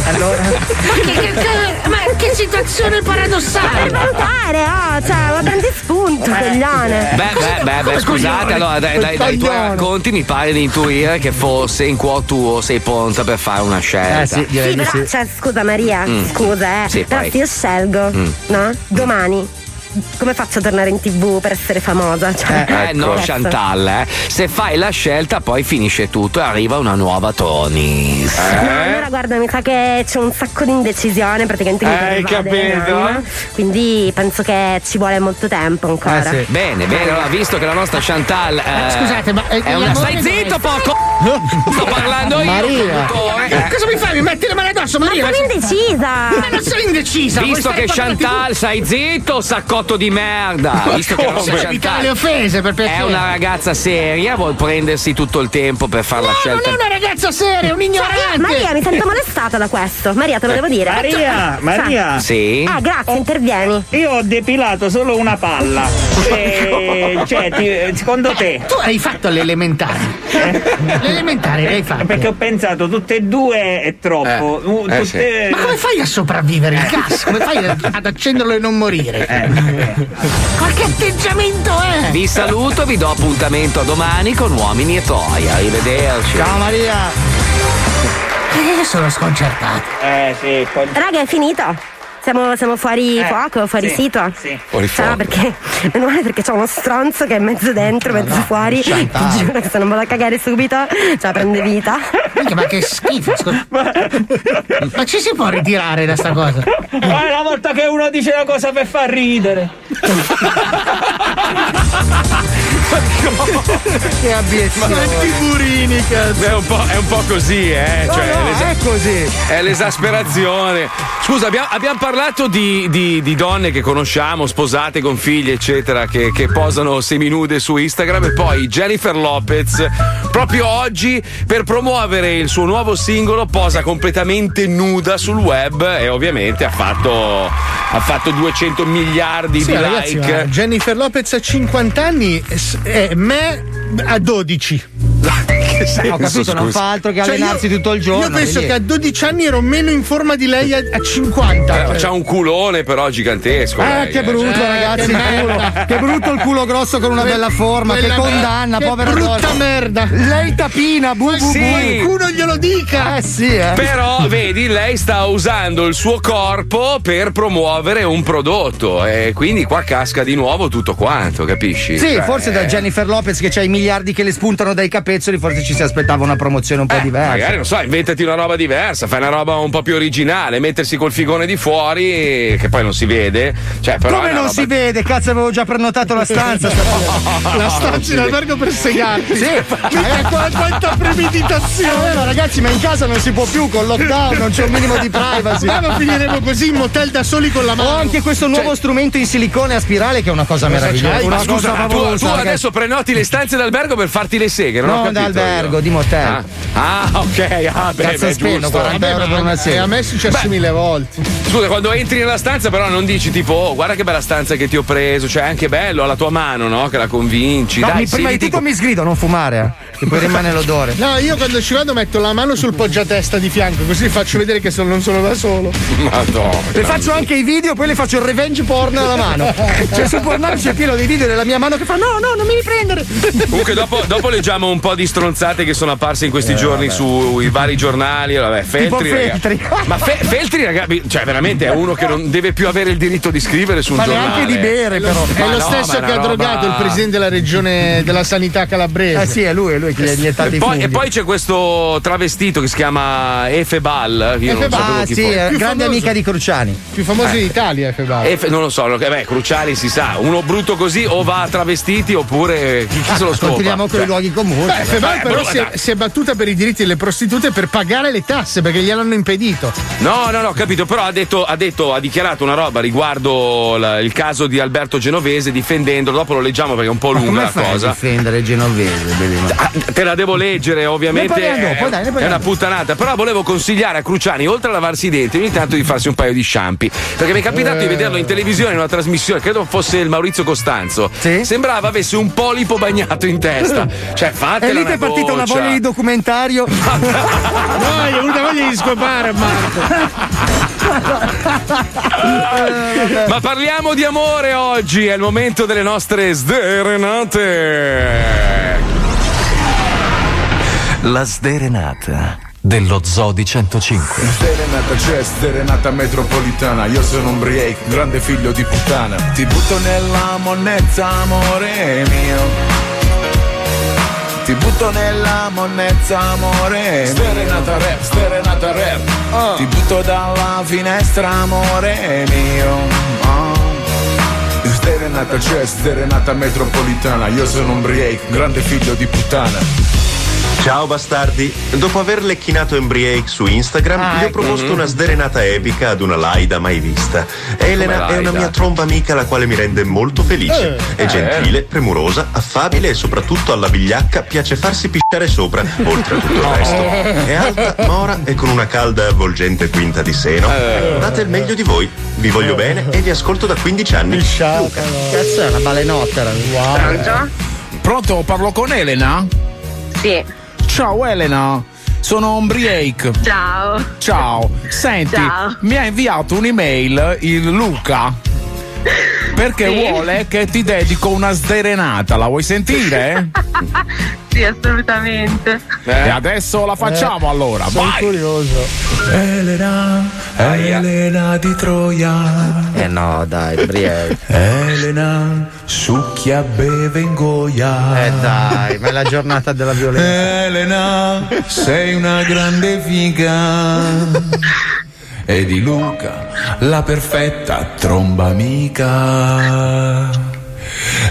Allora, Ma che, che- che- ma che situazione Per paradossale! valutare, oh, cioè, ma prendi spunto, coglione. Beh, beh, beh, beh, Come scusate, allora dai, dai, dai tuoi racconti mi pare di intuire che forse in cuor tuo sei pronta per fare una scelta. Eh sì, direi Sì, di però, sì. cioè, scusa Maria, scusa, eh. Sì, però poi. se io scelgo, no? Domani, come faccio a tornare in tv per essere famosa? Cioè, Eh no, cazzo. Chantal, eh. se fai la scelta poi finisce tutto e arriva una nuova Tony. No, allora guarda, mi sa che c'è un sacco di indecisione praticamente mi Hai capito? Quindi penso che ci vuole molto tempo ancora. Eh, sì. Bene, bene, allora visto che la nostra Chantal eh, scusate, ma, eh, è una stai zitto poco! Sto parlando io, Maria. Eh, Cosa mi fai? Mi metti le mani addosso, Maria? Sono indecisa! Ma non sei indecisa! Visto che? Chantal, stai zitto, saccotto di merda! Visto che la nostra Evitare le offese, per piacere! è una ragazza seria, vuol prendersi tutto il tempo per fare la No, non scelta. è una ragazza seria, è un ignorante! Maria, mi sento molestata da questo. Maria, te lo devo dire. Maria, Maria, Sì? Ah, grazie, intervieni. io ho depilato solo una palla. E, cioè, ti- secondo te? Tu hai fatto le elementari. Le elementari le hai fatte. Perché ho pensato tutte e due è troppo. Uh, eh, tutte- Ma come fai a sopravvivere il gas? Come fai ad accenderlo e non morire? Eh, Qualche atteggiamento è? Vi saluto, vi do appuntamento a domani con uomini e toia. Arrivederci. Ciao Maria. Eh, Io sono sconcertato. Eh sì, poi. Raga, è finito. Siamo, siamo fuori Eh, fuoco, fuori sì, sito. sì. Fuori fuoco. perché, meno male perché c'è uno stronzo che è mezzo dentro, mezzo fuori. Ti giuro che se non vado a cagare subito, cioè prende vita. Minchia, ma che schifo. scusa. Ma ci si può ritirare da sta cosa? Ma è la volta che uno dice una cosa per far ridere. Che abiezione. Tiburini, cazzo. È un po', è un po' così, eh. No, cioè, no, l'esa- è così. È l'esasperazione. Scusa, abbiamo, abbiamo parlato di, di- di donne che conosciamo, sposate con figli, eccetera, che, che posano seminude su Instagram. E poi Jennifer Lopez, proprio oggi, per promuovere il suo nuovo singolo, posa completamente nuda sul web e ovviamente ha fatto, ha fatto 200 miliardi Sì, di ragazzi, like. Jennifer Lopez a 50 anni e me a 12. Eh, ho capito, non scusa? fa altro che Cioè, allenarsi io- tutto il giorno. Io penso che a 12 anni ero meno in forma di lei a, a 50. Eh, cioè. c'ha un culone però gigantesco. Eh, lei, che eh. brutto, Eh, ragazzi. che merda. culo. Che brutto il culo grosso con una bella forma. Che Quella condanna, che povera brutta donna. merda. Lei tapina, bu, bu, bu. Sì. Qualcuno glielo dica. Eh sì, eh. Però, vedi, lei sta usando il suo corpo per promuovere un prodotto e quindi qua casca di nuovo tutto quanto, capisci? Sì, Cioè, forse da Jennifer Lopez che c'ha i miliardi che le spuntano dai capezzoli, forse ci si aspettava una promozione un po' eh, diversa. magari non so, inventati una roba diversa, fai una roba un po' più originale, mettersi col figone di fuori che poi non si vede. Cioè, Come non roba- si vede? Cazzo, avevo già prenotato la stanza. La stanza in albergo per segarti. Sì. Quanta premeditazione. Eh, ma ragazzi, ma in casa non si può più con lockdown, non c'è un minimo di privacy. Ma non finiremo così in motel da soli con la Ho mano. anche questo nuovo strumento in silicone a spirale che è una cosa meravigliosa. Una Ma scusa, cosa ma tu, tu adesso prenoti le stanze d'albergo per farti le seghe, ho No, capito d'albergo, io. di motel. Ah, ah, ok, ah, beh, Cazzo beh, spendo, giusto. 40 euro per una E a sera. me è successo mille volte. Scusa, quando entri nella stanza, però non dici tipo, oh, guarda che bella stanza che ti ho preso, cioè è anche bello alla tua mano, no? Che la convinci. No, Dai, mi- prima di tutto mi sgrido, non fumare, eh, che poi rimane l'odore. No, io quando ci vado metto la mano sul poggiatesta di fianco, così faccio vedere che sono- non sono da solo. Madonna. Le faccio anche i video, poi le faccio il revenge porn alla mano. Cioè, su Pornhub c'è pieno di video della mia mano che fa: No, no, non mi riprendere. Comunque, dopo, dopo leggiamo un po' di stronzate che sono apparse in questi giorni sui vari giornali. Vabbè, Feltri. Feltri. Ma Fe- Feltri, ragazzi, cioè, veramente è uno che non deve più avere il diritto di scrivere su un Ma giornale. neanche di bere, però. È Ma lo no, stesso ma che ha roba- drogato il presidente della regione della sanità calabrese. Eh sì, è lui, è lui che gli ha iniettato E i poi, funghi. e poi c'è questo travestito che si chiama Efe Ball. che Io non Efe sapevo Ah, sì, Più grande famoso. amica di Cruciani. Più famoso d'Italia, Febale. Efe- non lo so, eh, beh, Cruciali si sa, uno brutto così o va a travestiti oppure chi, chi se lo scopa. Continuiamo con Cioè, i luoghi comuni. Beh, Febale Eh, però però, si è, si è battuta per i diritti delle prostitute per pagare le tasse perché gliel'hanno impedito. No, no, no, ho capito, però ha detto, ha detto, ha dichiarato una roba riguardo la- il caso di Alberto Genovese difendendolo, dopo lo leggiamo perché è un po' Ma lunga come la cosa. difendere genovese? Bellino? Te la devo leggere, ovviamente. Ne parliamo dopo, è- dai, ne è una puttanata. Però volevo consigliare a Cruciani, oltre a lavarsi i denti, ogni tanto di farsi un paio di sciampi. Perché mi è capitato di vederlo in televisione in una trasmissione, credo fosse il Maurizio Costanzo. Sì? Sembrava avesse un polipo bagnato in testa. Cioè, fatela E lì ti una è partita una voglia di documentario. No, gli è venuta voglia di scopare, Marco. Ma parliamo di amore oggi, è il momento delle nostre sderenate. La sderenata dello Zodi 105. Serenata c'è, serenata metropolitana. Io sono un break, grande figlio di puttana. Ti butto nella monnezza, amore mio. Ti butto nella monnezza, amore Serenata rap, serenata rap. Ti butto dalla finestra, amore mio. Oh. Serenata c'è, serenata metropolitana. Io sono un break, grande figlio di puttana Ciao bastardi, dopo aver lecchinato Embriake su Instagram Ah, gli ho ecco. proposto una sderenata epica ad una Laida mai vista. Elena è una mia tromba amica la quale mi rende molto felice. È gentile, premurosa, affabile e soprattutto alla vigliacca piace farsi pisciare sopra, oltre a tutto il resto. È alta, mora e con una calda avvolgente quinta di seno. Date il meglio di voi, vi voglio bene e vi ascolto da 15 anni. Luca. Cazzo, è una balenottera. Pronto? Pronto, parlo con Elena? Sì. Ciao Elena, sono Ombriake. Ciao. Ciao, senti, Ciao. mi ha inviato un'email il Luca perché Sì. vuole che ti dedico una sderenata. La vuoi sentire? Sì, assolutamente. E adesso la facciamo allora. Sono Vai! curioso. Elena, Elena di Troia. Eh no, dai, Brielle. Elena, succhia, beve, ingoia. Eh dai, ma è la giornata della violenza. Elena, sei una grande figa. E di Luca, la perfetta tromba amica.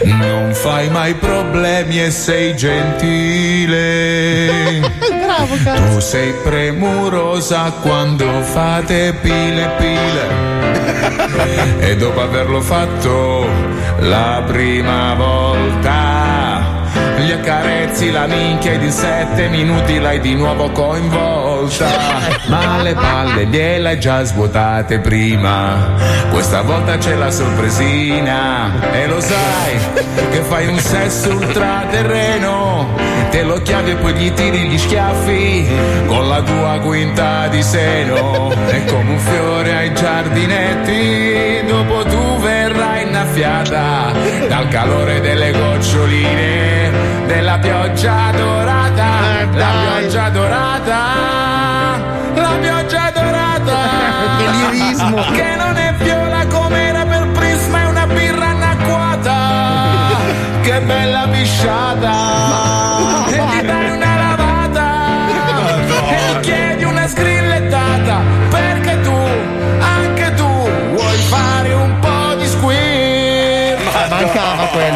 Non fai mai problemi e sei gentile. Bravo, Tu sei premurosa quando fate pile pile. E dopo averlo fatto la prima volta, accarezzi la minchia ed in sette minuti l'hai di nuovo coinvolta. Ma le palle gliel'hai già svuotate prima. Questa volta c'è la sorpresina. E lo sai che fai un sesso ultraterreno. Te lo chiavi e poi gli tiri gli schiaffi con la tua quinta di seno. E come un fiore ai giardinetti, dopo tu verrai innaffiata dal calore delle goccioline della pioggia dorata. La pioggia dorata. La pioggia dorata. Che lirismo. Che non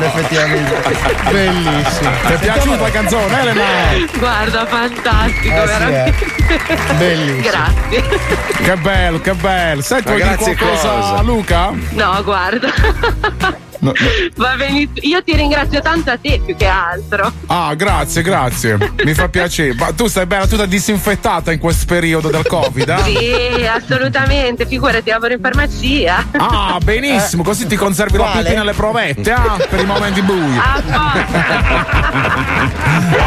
effettivamente. Bellissimo. Ti è piaciuta la canzone, Elena? Guarda, fantastico, Eh sì, veramente. Bellissimo. Grazie. Che bello, che bello. Sai, Ma vuoi dire grazie qualcosa cosa? a Luca? No, guarda. Va benissimo. Io ti ringrazio tanto a te più che altro. Ah, grazie, grazie. Mi fa piacere. Ma tu stai bella tutta disinfettata in questo periodo del Covid, eh? Sì, assolutamente. Figurati, lavoro in farmacia. Ah, benissimo, così ti conservi la Quale? pipì nelle provette, ah, per i momenti bui.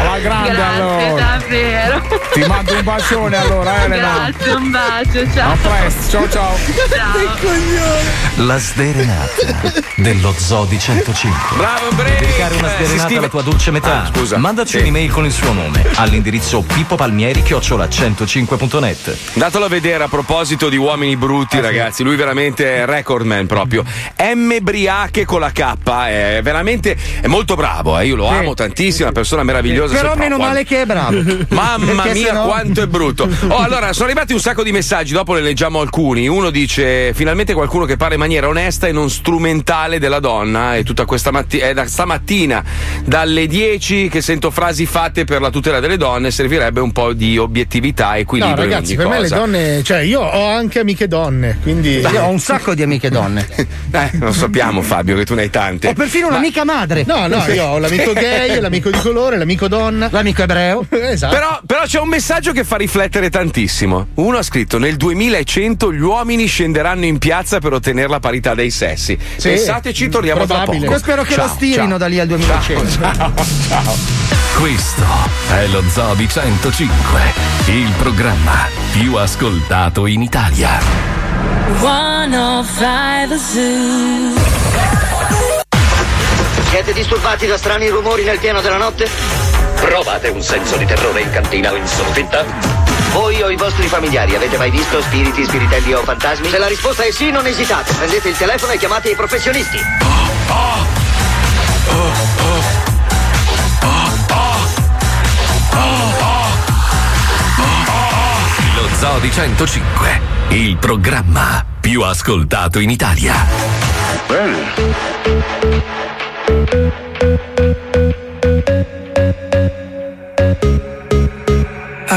Alla grande Grazie, allora. davvero. Ti mando un bacione allora, Elena. Grazie, un bacio, ciao. A presto, ciao ciao. Ciao. La sderenata dello Zodi 105. Bravo Bre! Dedicare una Eh, si sderenata scrive- alla tua dolce metà. Ah, scusa. Mandaci Sì. un'email con il suo nome all'indirizzo pippopalmieri 105.net. Datelo a vedere a proposito di uomini brutti, ragazzi. Lui veramente è recordman proprio. M. Briache con la K. È veramente è molto bravo. eh. Io lo amo tantissimo, è una persona meravigliosa. Però meno qua- male che è bravo. Mamma Perché mia, sennò- quanto è brutto. Oh, allora, sono arrivati un sacco di messaggi, dopo ne leggiamo alcuni. Uno dice: finalmente qualcuno che parla in maniera onesta e non strumentale della donna. E tutta questa mattina, è da stamattina, dalle 10 che sento frasi fatte per la tutela delle donne, servirebbe un po' di obiettività e equilibrio. No, ragazzi, per me le cosa. donne, cioè io ho anche amiche donne, quindi. Io ho un sacco di amiche donne. Eh, lo sappiamo, Fabio, che tu ne hai tante. Ho perfino un'amica madre. No, no, io ho l'amico gay, l'amico di colore, l'amico donna. L'amico ebreo. esatto. Però, però c'è un messaggio che fa riflettere tantissimo. Uno ha scritto: Nel 2100 gli uomini scenderanno in piazza per ottenere la parità dei sessi. Sì, Pensateci, torniamo tra probabile. poco. Io spero che Ciao, lo stirino ciao. da lì al 2100. Ciao, ciao. Questo è lo Zodi 105, il programma più ascoltato in Italia. 105 Zoo. Siete disturbati da strani rumori nel pieno della notte? Provate un senso di terrore in cantina o in soffitta? Voi o i vostri familiari avete mai visto spiriti, spiritelli o fantasmi? Se la risposta è sì, non esitate. Prendete il telefono e chiamate i professionisti. Lo Zodi 105, il programma più ascoltato in Italia.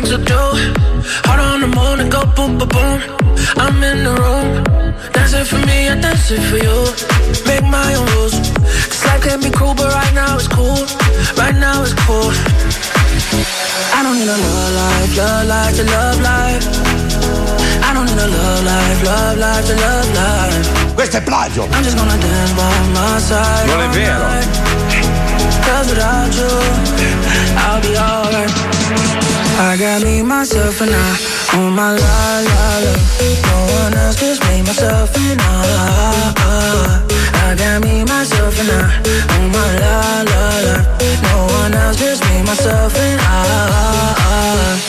things to do. Heart on the moon and go boom, boom, boom. I'm in the room, dance it for me, I dance it for you. Make my own rules. This life can be cruel, but right now it's cool. Right now it's cool. I don't need a love life, love life to love life. I don't need a love life, love life to love life. Questo è plagio. I'm just gonna dance by my side. Non è vero. Cause without you, I'll be alright. I got me, myself, and I on my la la la. No one else, just me, myself, and I. I got me, myself, and I on my la la la. No one else, just me, myself, and I.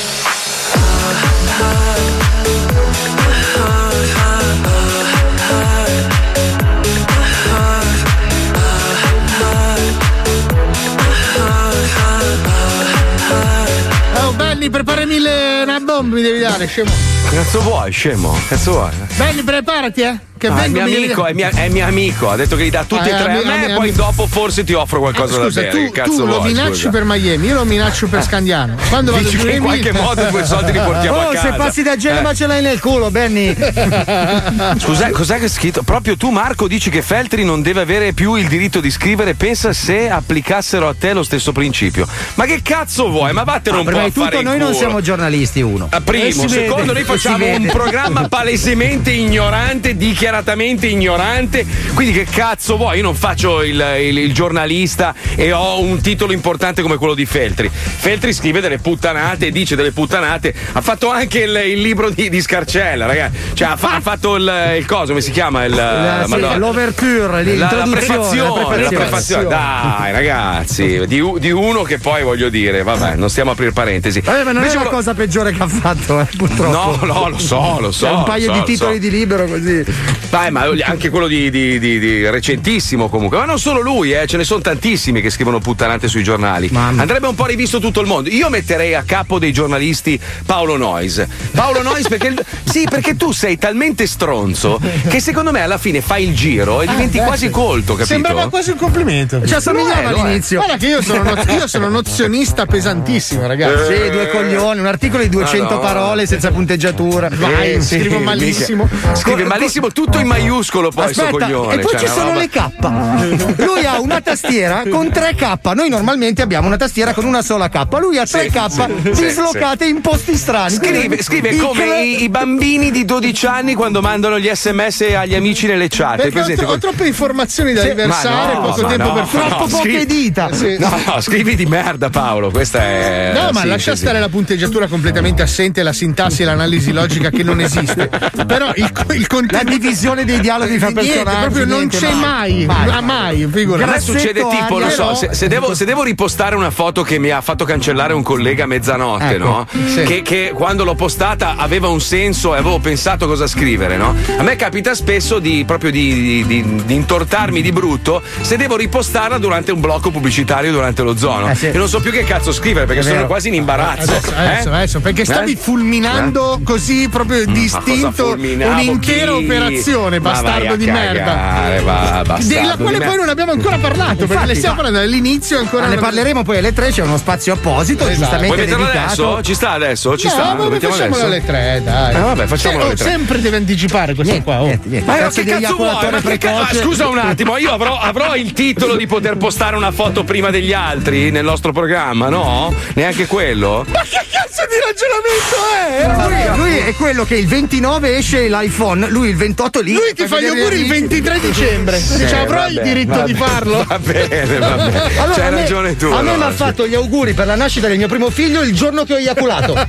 Benny, preparami le... una bomba, mi devi dare, scemo. Cazzo vuoi, scemo? Cazzo vuoi? Benny, preparati, eh. Che Ah, è mio amico, è, mia- è mio amico, ha detto che li dà tutti Ah, e tre a ami- me e poi dopo forse ti offro qualcosa da Scusa, bere. tu, cazzo tu lo vuoi, minacci scusa? per Miami, io lo minaccio per Scandiano. Quando vado Dici su che in qualche modo due soldi li portiamo oh, a casa. se passi da Genova Eh. ce l'hai nel culo, Benny. Scusa, cos'è che è scritto? Proprio tu, Marco, dici che Feltri non deve avere più il diritto di scrivere. Pensa se applicassero a te lo stesso principio. Ma che cazzo vuoi? Ma vattene Ah, un po' prima a di tutto, noi non siamo giornalisti, uno. Ah, Primo, Eh, secondo, noi facciamo un programma palesemente ignorante, dichiaratamente ignorante. Quindi, che cazzo vuoi? Io non faccio il, il- il giornalista e ho un titolo importante come quello di Feltri. Feltri scrive delle puttanate, dice delle puttanate. Ha fatto anche il, il libro di, di Scarcella, ragazzi. Cioè, ha, fa- ha fatto il, coso, come si chiama? Il, La- sì, l'overture, La, la prefazione, la prefazione. Dai, ragazzi, di, di uno che poi voglio dire, vabbè, non stiamo a aprire parentesi. Vabbè, ma non Invece è la vo- cosa peggiore che ha fatto, eh, purtroppo. No, no, lo so, lo so. C'è un lo paio so, di lo titoli so. di libero così. Dai, ma anche quello di, di- di- di recentissimo comunque. Ma non solo lui, eh, ce ne sono tantissimi che scrivono puttanate sui giornali. Andrebbe un po' rivisto tutto il mondo. Io metterei a capo dei giornalisti Paolo Noyes. Paolo Noyes perché. Sì, perché tu sei talmente stronzo che secondo me alla fine fai il giro e diventi Eh, quasi colto, capito? Sembrava quasi un complimento. Ci assomigliava all'inizio. Guarda che io sono, no- io sono nozionista pesantissimo, ragazzi. Sì, due coglioni, un articolo di 200 Madonna. parole senza punteggiatura. Vai, Eh, scrivo sì, malissimo. mica. Scrive malissimo tutto in maiuscolo poi Aspetta, coglione. e poi cioè, ci sono roba- le K. Lui ha una tastiera con 3 K. Noi normalmente abbiamo una tastiera con una sola K. Lui ha 3 K sì, dislocate in posti strani. Scrive, scrive come cla- i, i bambini di 12 anni quando mandano gli sms agli amici nelle chat. Perché ho, tro- ho troppe informazioni da Sì, riversare, no, poco tempo no, per no, troppo poche scrivi- dita. Sì. No, no, scrivi di merda, Paolo. Questa è. No, ma sì, lascia sì, sì. stare la punteggiatura completamente assente, la sintassi e l'analisi logica che non esiste. Però il, il contenuto. La divisione dei dialoghi fra Niente, personaggi. proprio non niente, c'è mai. Ma mai, figura. A me succede tipo, lo so, se, se devo, se devo ripostare una foto che mi ha fatto cancellare un collega a mezzanotte, Ecco, no? sì. Che, che quando l'ho postata aveva un senso e avevo pensato cosa scrivere, no? A me capita spesso di proprio di, di- di- di intortarmi di brutto se devo ripostarla durante un blocco pubblicitario durante lo zono. Eh, sì. E non so più che cazzo scrivere perché sono quasi in imbarazzo. Adesso, eh? adesso, adesso, perché stavi Eh? fulminando così proprio cosa distinto un'intera operazione, Vai bastardo di cagare, merda. va, bastardo della quale poi non abbiamo ancora parlato, perché Infatti, ne stiamo parlando dall'inizio ancora Ma ne parleremo poi alle 3, c'è uno spazio apposito, Esatto. giustamente dedicato. adesso? Ci sta adesso? Ci no, sta? vabbè, Lo mettiamo facciamolo adesso? alle tre, dai. Eh, vabbè, facciamolo alle oh, sempre deve anticipare questo qua. oh. Ma Cazzo che cazzo vuoi? eiaculatore Ma che ca- precoce. ah, scusa un attimo, io avrò, avrò il titolo di poter postare una foto prima degli altri nel nostro programma, no? Neanche quello? Ma che cazzo di ragionamento è? Lui, lui è quello che il 29 esce l'iPhone, lui il 28 lì. Lui ti fa gli auguri il amici. 23 dicembre. Sì, Dice, avrò vabbè, il diritto vabbè, di farlo. Va bene, va bene. Allora, C'hai a me- ragione tu. A me mi ha fatto gli auguri per la nascita del mio primo figlio il giorno che ho eiaculato.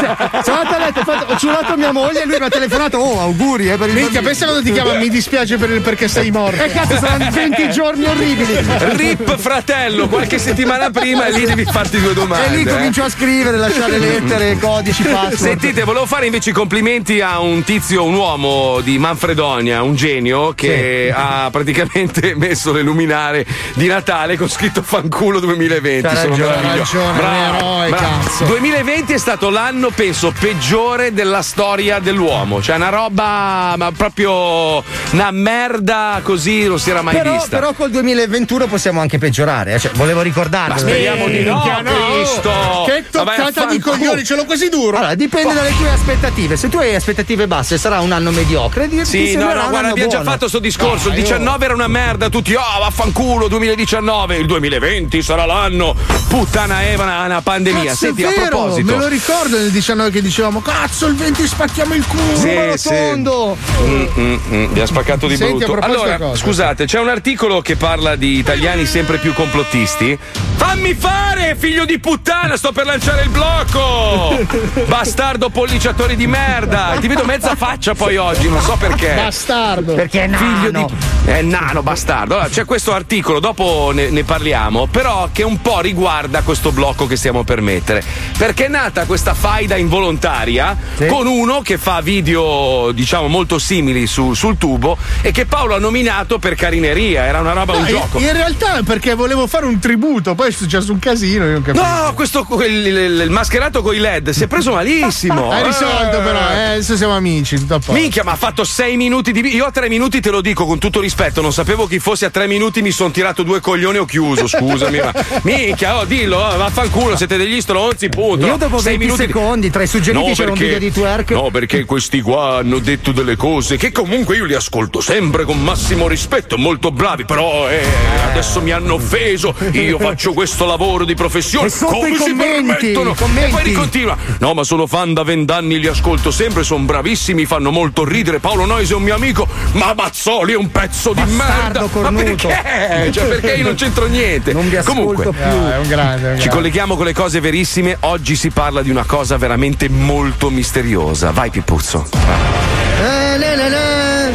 Cioè, Sono andato a letto, ho, fatto- ho ciulato mia moglie e lui mi ha telefonato. Oh, auguri, eh, per il Minchia, bambino." pensa quando ti chiama, mi dispiace per il- perché sei morto. Eh, cazzo, saranno 20 giorni orribili. Rip fratello, qualche settimana prima e lì devi farti due domande. E lì eh. comincio a scrivere, lasciare lettere, codici, password. Sentite, volevo fare invece i complimenti a un tizio, un uomo di Manfredonia, un genio, che ha praticamente messo le luminare di Natale con scritto fanculo 2020. C'ha Sono ragione, ragione, Bravo, eroe, bravo. cazzo. 2020 è stato l'anno, penso, peggiore della storia dell'uomo. Cioè, una roba, ma proprio una merda così non si era mai Però, vista. però col 2021 possiamo anche peggiorare. eh, Cioè, volevo ricordarlo. Ma speriamo di no, Minchia, Cristo. Che toccata di coglioni, ce l'ho così duro. Allora, dipende dalle tue aspettative. Se tu hai aspettative basse, sarà un anno mediocre. Ti, Sì, no, no, un guarda, abbiamo già fatto sto discorso. Il oh. 19 era una merda, tutti, oh, vaffanculo, 2019, il 2020 sarà l'anno. Puttana Eva, una, pandemia. Cazzo, Senti, è a vero, proposito. me lo ricordo nel 19 che dicevamo cazzo il 20 spacchiamo il culo Sì, numero sì. Mm, mm, mm, vi ha spaccato di Senti, brutto. Allora, cosa? scusate, c'è un articolo che parla di italiani sempre più complottisti. Fammi fare, figlio di puttana, sto per lanciare il blocco! Bastardo polliciatore di merda! Ti vedo mezza faccia poi oggi, non so perché. bastardo Perché è Figlio nano. di. È nano, bastardo. Allora, c'è questo articolo, dopo ne, ne parliamo, però che un po' riguarda questo blocco che stiamo per mettere. Perché è nata questa faida involontaria con uno che fa video, diciamo, molto simili su- sul tubo e che Paolo ha nominato per carineria. Era una roba, un No, in- gioco. in realtà è perché volevo fare un tributo poi è successo un casino io non capisco No, questo il, il- il mascherato con i LED si è preso malissimo. hai risolto Eh. però eh, adesso siamo amici tutto a posto Minchia, ma ha fatto sei minuti di. Io a tre minuti te lo dico con tutto rispetto. Non sapevo chi fossi a tre minuti, mi sono tirato due coglioni e ho chiuso. Scusami, ma. Minchia, oh, dillo, oh, vaffanculo, siete degli stronzi, punto. Io dopo Sei 20 minuti di- secondi, tra i suggeriti No, c'era un perché- video di twerk. No, perché questi qua hanno detto delle cose che comunque io li ascolto sempre con massimo rispetto, molto bravi, però eh, adesso mi hanno offeso. Io faccio questo lavoro di professione. E Come si commenti, permettono? commenti. E poi ricontinua. No, ma sono fan da vent'anni, li ascolto sempre, sono bravissimi, fanno molto ridere. Paolo Noise è un mio amico, ma Mazzoli è un pezzo di merda. Ma cornuto. perché? Cioè, perché io non c'entro niente? Non vi ascolto Comunque, più. No, è un grande, è un ci grande. colleghiamo con le cose verissime. Oggi si parla di una cosa veramente molto misteriosa. Vai, Pippuzzo. Eh, le, le, le.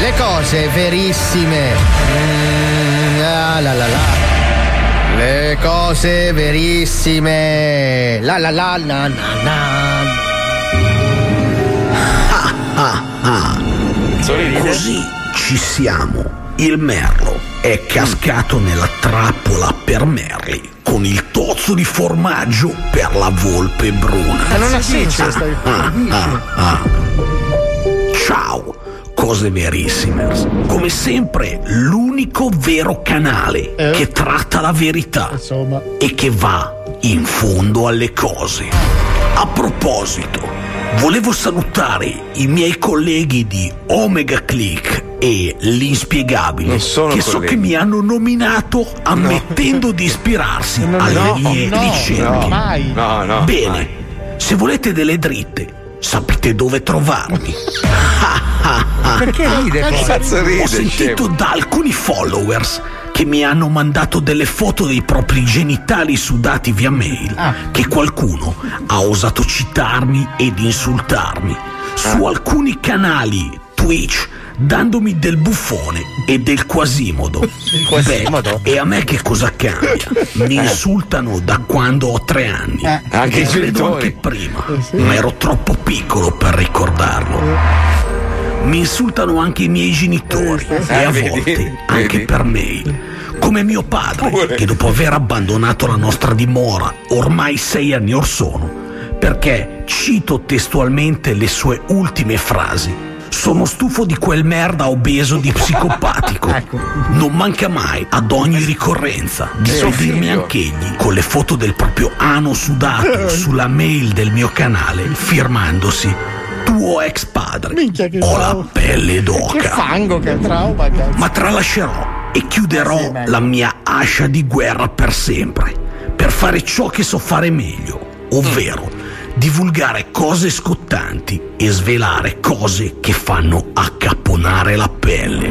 Le cose verissime. Mm, la, la, la, la. Le cose verissime. La la la la na na. Così ci siamo. Il merlo è cascato nella trappola per merli con il tozzo di formaggio per la volpe bruna. Ma non ha senso, Ah, stai- ah, ah, ah. Ciao, cose verissime. Come sempre, l'unico vero canale che tratta la verità e che va in fondo alle cose. A proposito, volevo salutare i miei colleghi di Omega Click e L'Inspiegabile che so colleghi. che mi hanno nominato ammettendo di ispirarsi alle no, mie no, ricerche. no, mai. No, no, Bene, mai. se volete delle dritte, sapete dove trovarmi. Perché ride? Ho poi? Cazzo ride, sentito scemo. da alcuni followers che mi hanno mandato delle foto dei propri genitali sudati via mail che qualcuno ha osato citarmi ed insultarmi su alcuni canali Twitch dandomi del buffone e del quasimodo. Quasimodo? Beh, e a me che cosa cambia? Mi insultano da quando ho tre anni. Anche E credo genitori. anche prima, ma ero troppo piccolo per ricordarlo. Mi insultano anche i miei genitori e a vedi, volte anche per mail. Come mio padre, che dopo aver abbandonato la nostra dimora ormai sei anni or sono, perché cito testualmente le sue ultime frasi. Sono stufo di quel merda obeso di psicopatico. Non manca mai, ad ogni ricorrenza, di figlio. anch'egli con le foto del proprio ano sudato sulla mail del mio canale, firmandosi tuo ex padre. Minchia, che Ho la pelle che d'oca. fango che trauma cazzo Ma tralascerò e chiuderò la mia ascia di guerra per sempre, per fare ciò che so fare meglio, ovvero divulgare cose scottanti e svelare cose che fanno accapponare la pelle.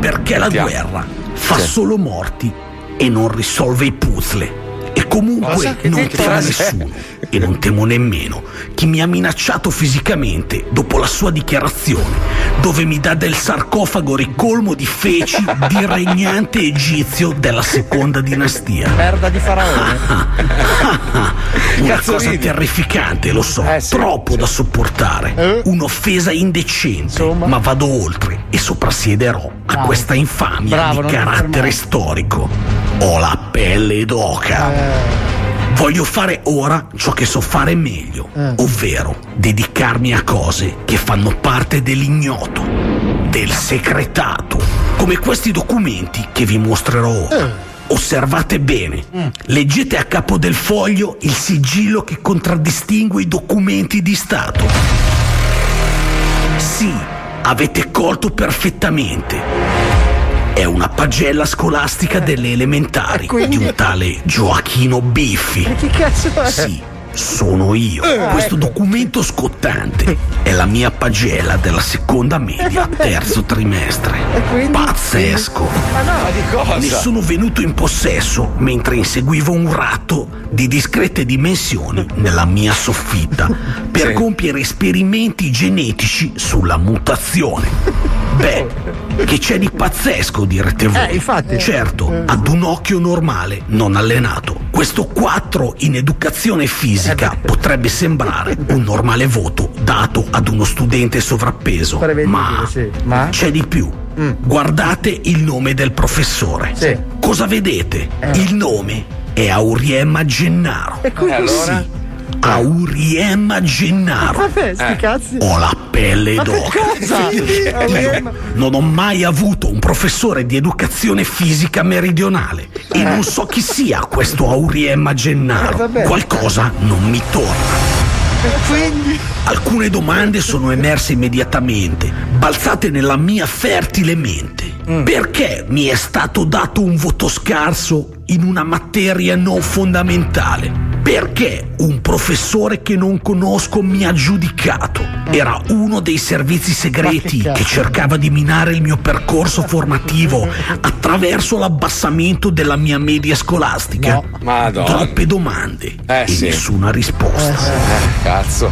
Perché la guerra fa Sì. solo morti e non risolve i puzzle E comunque non temo nessuno e non temo nemmeno chi mi ha minacciato fisicamente dopo la sua dichiarazione, dove mi dà del sarcofago ricolmo di feci di regnante egizio della seconda dinastia. Merda di faraone. Una Cazzo cosa ridi? terrificante, lo so, troppo da sopportare. Un'offesa indecente, ma vado oltre e soprassiederò a Bravo. questa infamia Bravo, di carattere storico. Ho la pelle d'oca. Eh. Voglio fare ora ciò che so fare meglio, ovvero dedicarmi a cose che fanno parte dell'ignoto, del secretato, come questi documenti che vi mostrerò ora. Osservate bene, leggete a capo del foglio il sigillo che contraddistingue i documenti di Stato. Sì, avete colto perfettamente. È una pagella scolastica delle elementari di un tale Gioachino Biffi. Che cazzo è? Sì, sono io. Eh. Questo documento scottante è la mia pagella della seconda media, terzo trimestre. Pazzesco. Ma no, di cosa? Ne sono venuto in possesso mentre inseguivo un ratto di discrete dimensioni nella mia soffitta per compiere esperimenti genetici sulla mutazione. Beh, che c'è di pazzesco, direte voi. Eh, infatti. Certo, ad un occhio normale, non allenato. Questo 4 in educazione fisica potrebbe sembrare un normale voto dato ad uno studente sovrappeso. Ma, Ma? c'è di più. Guardate il nome del professore. Cosa vedete? Il nome è Auriemma Gennaro. E quindi- Eh, allora? Sì. Auriemma Gennaro. Vabbè, sti cazzi. Ho la pelle Ma che d'oca. cosa? Auriemma- Non ho mai avuto un professore di educazione fisica meridionale e non so chi sia questo Auriemma Eh, Gennaro. Qualcosa non mi torna. Quindi. Alcune domande sono emerse immediatamente, balzate nella mia fertile mente. Perché mi è stato dato un voto scarso in una materia non fondamentale? Perché un professore che non conosco mi ha giudicato? Era uno dei servizi segreti che cercava di minare il mio percorso formativo attraverso l'abbassamento della mia media scolastica. Madonna. Troppe domande Eh, e sì. nessuna risposta. Eh, cazzo.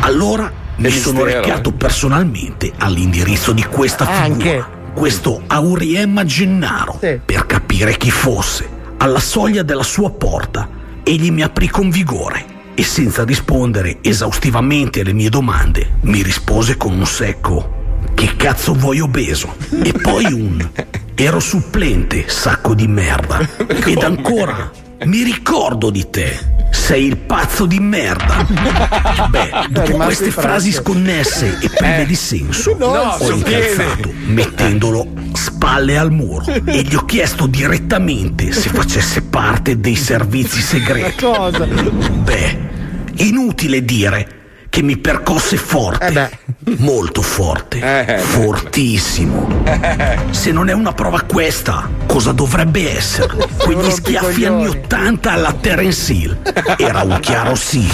Allora mi Che sono mistero, recato personalmente all'indirizzo di questa figura, Anche. questo Auriemma Gennaro, per capire chi fosse. Alla soglia della sua porta, egli mi aprì con vigore e senza rispondere esaustivamente alle mie domande, mi rispose con un secco: Che cazzo vuoi obeso? E poi un Ero supplente, sacco di merda. Ed ancora, mi ricordo di te. Sei il pazzo di merda. Beh, dopo queste frasi sconnesse e prive di senso, No, ho incalzato, mettendolo spalle al muro e gli ho chiesto direttamente se facesse parte dei servizi segreti. Cosa? Beh, inutile dire che mi percosse forte. Molto forte. Fortissimo. Se non è una prova questa, cosa dovrebbe essere? Quegli schiaffi anni 80 alla Terence Hill. Era un chiaro sì.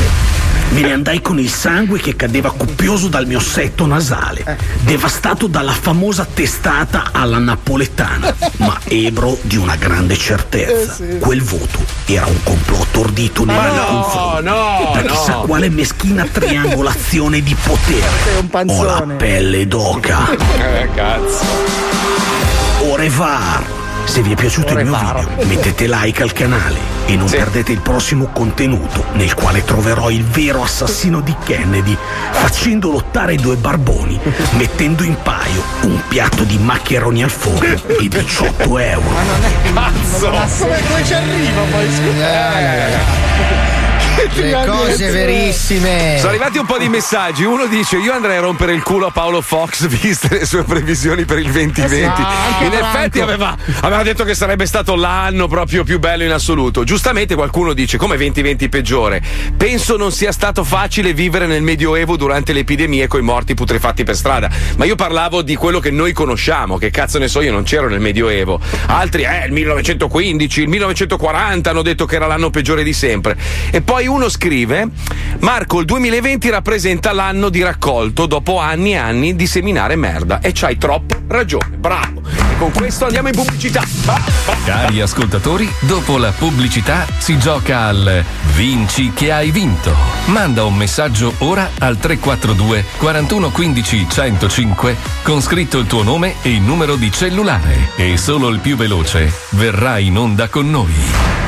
Me ne andai con il sangue che cadeva copioso dal mio setto nasale, devastato dalla famosa testata alla napoletana, ma ebro di una grande certezza. Quel voto era un complotto ordito nei Ma miei no, confronti. no, da chissà no. quale meschina triangolazione di potere. Ho la pelle d'oca. Eh, cazzo. Au revoir. Se vi è piaciuto il mio video, mettete like al canale e non perdete il prossimo contenuto nel quale troverò il vero assassino di Kennedy facendo lottare due barboni, mettendo in paio un piatto di maccheroni al forno e 18 euro. Cazzo! Come, come ci arriva poi? Scusa. Le cose verissime. Sono arrivati un po' di messaggi. Uno dice: Io andrei a rompere il culo a Paolo Fox, viste le sue previsioni per il 2020. anche in Branco. effetti aveva, aveva detto che sarebbe stato l'anno proprio più bello in assoluto. Giustamente qualcuno dice: Come 2020 peggiore? Penso non sia stato facile vivere nel Medioevo durante le epidemie coi morti putrefatti per strada. Ma io parlavo di quello che noi conosciamo. Che cazzo ne so, io non c'ero nel Medioevo. Altri, eh, il 1915, il 1940 hanno detto che era l'anno peggiore di sempre. E poi uno scrive: Marco, il 2020 rappresenta l'anno di raccolto dopo anni e anni di seminare merda. E c'hai troppo ragione, bravo. con questo andiamo in pubblicità. Cari ascoltatori, dopo la pubblicità si gioca al Vinci che hai vinto. Manda un messaggio ora al 342 41 15 105 con scritto il tuo nome e il numero di cellulare. E solo il più veloce verrà in onda con noi.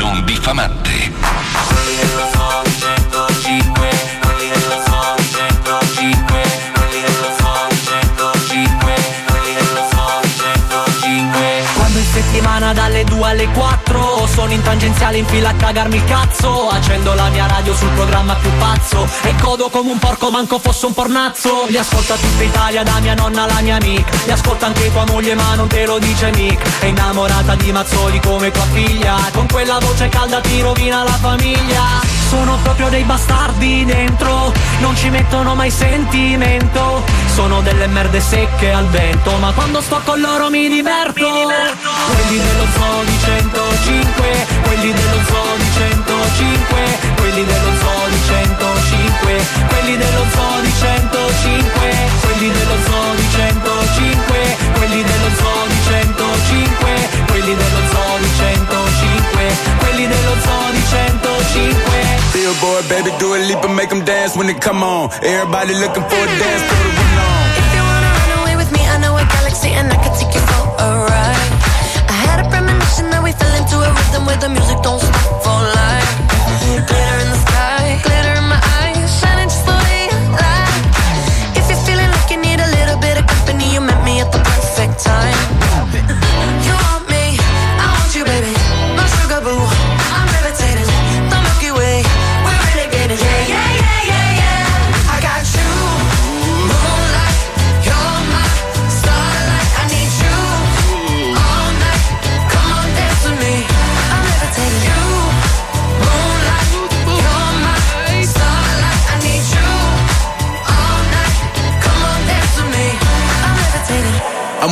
non diffamante. Dalle 2 alle 4 Sono in tangenziale in fila a cagarmi il cazzo Accendo la mia radio sul programma più pazzo E codo come un porco manco fosse un pornazzo. Li ascolta tutta Italia da mia nonna alla mia amica Li ascolta anche tua moglie ma non te lo dice mica. È innamorata di Mazzoli come tua figlia Con quella voce calda ti rovina la famiglia sono proprio dei bastardi dentro. Non ci mettono mai sentimento. Sono delle merde secche al vento Ma quando sto con loro mi diverto. Quelli dello zoo di 105 Quelli dello zoo di 105 Quelli dello zoo di 105 Quelli dello zoo di 105 105 Billboard, baby, do a leap and make them dance when they come on. Everybody looking for a dance, throw the one on. Run away with me, I know a galaxy and I can take you for a ride. I had a premonition that we fell into a rhythm where the music don't stop for life. Glitter in the sky, glitter in my eyes, shining just the way like. If you're feeling like you need a little bit of company, you met me at the perfect time.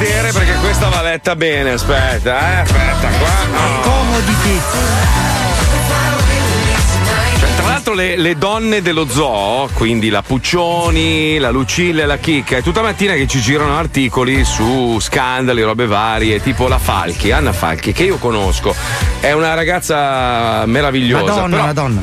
Sedere perché questa va letta bene, aspetta, eh, aspetta qua. Accomoditi. Cioè, tra l'altro le, le donne dello zoo, quindi la Puccioni, la Lucilla e la Chicca, è tutta mattina che ci girano articoli su scandali, robe varie, tipo la Falchi, Anna Falchi, che io conosco, è una ragazza meravigliosa. Madonna, però, Madonna.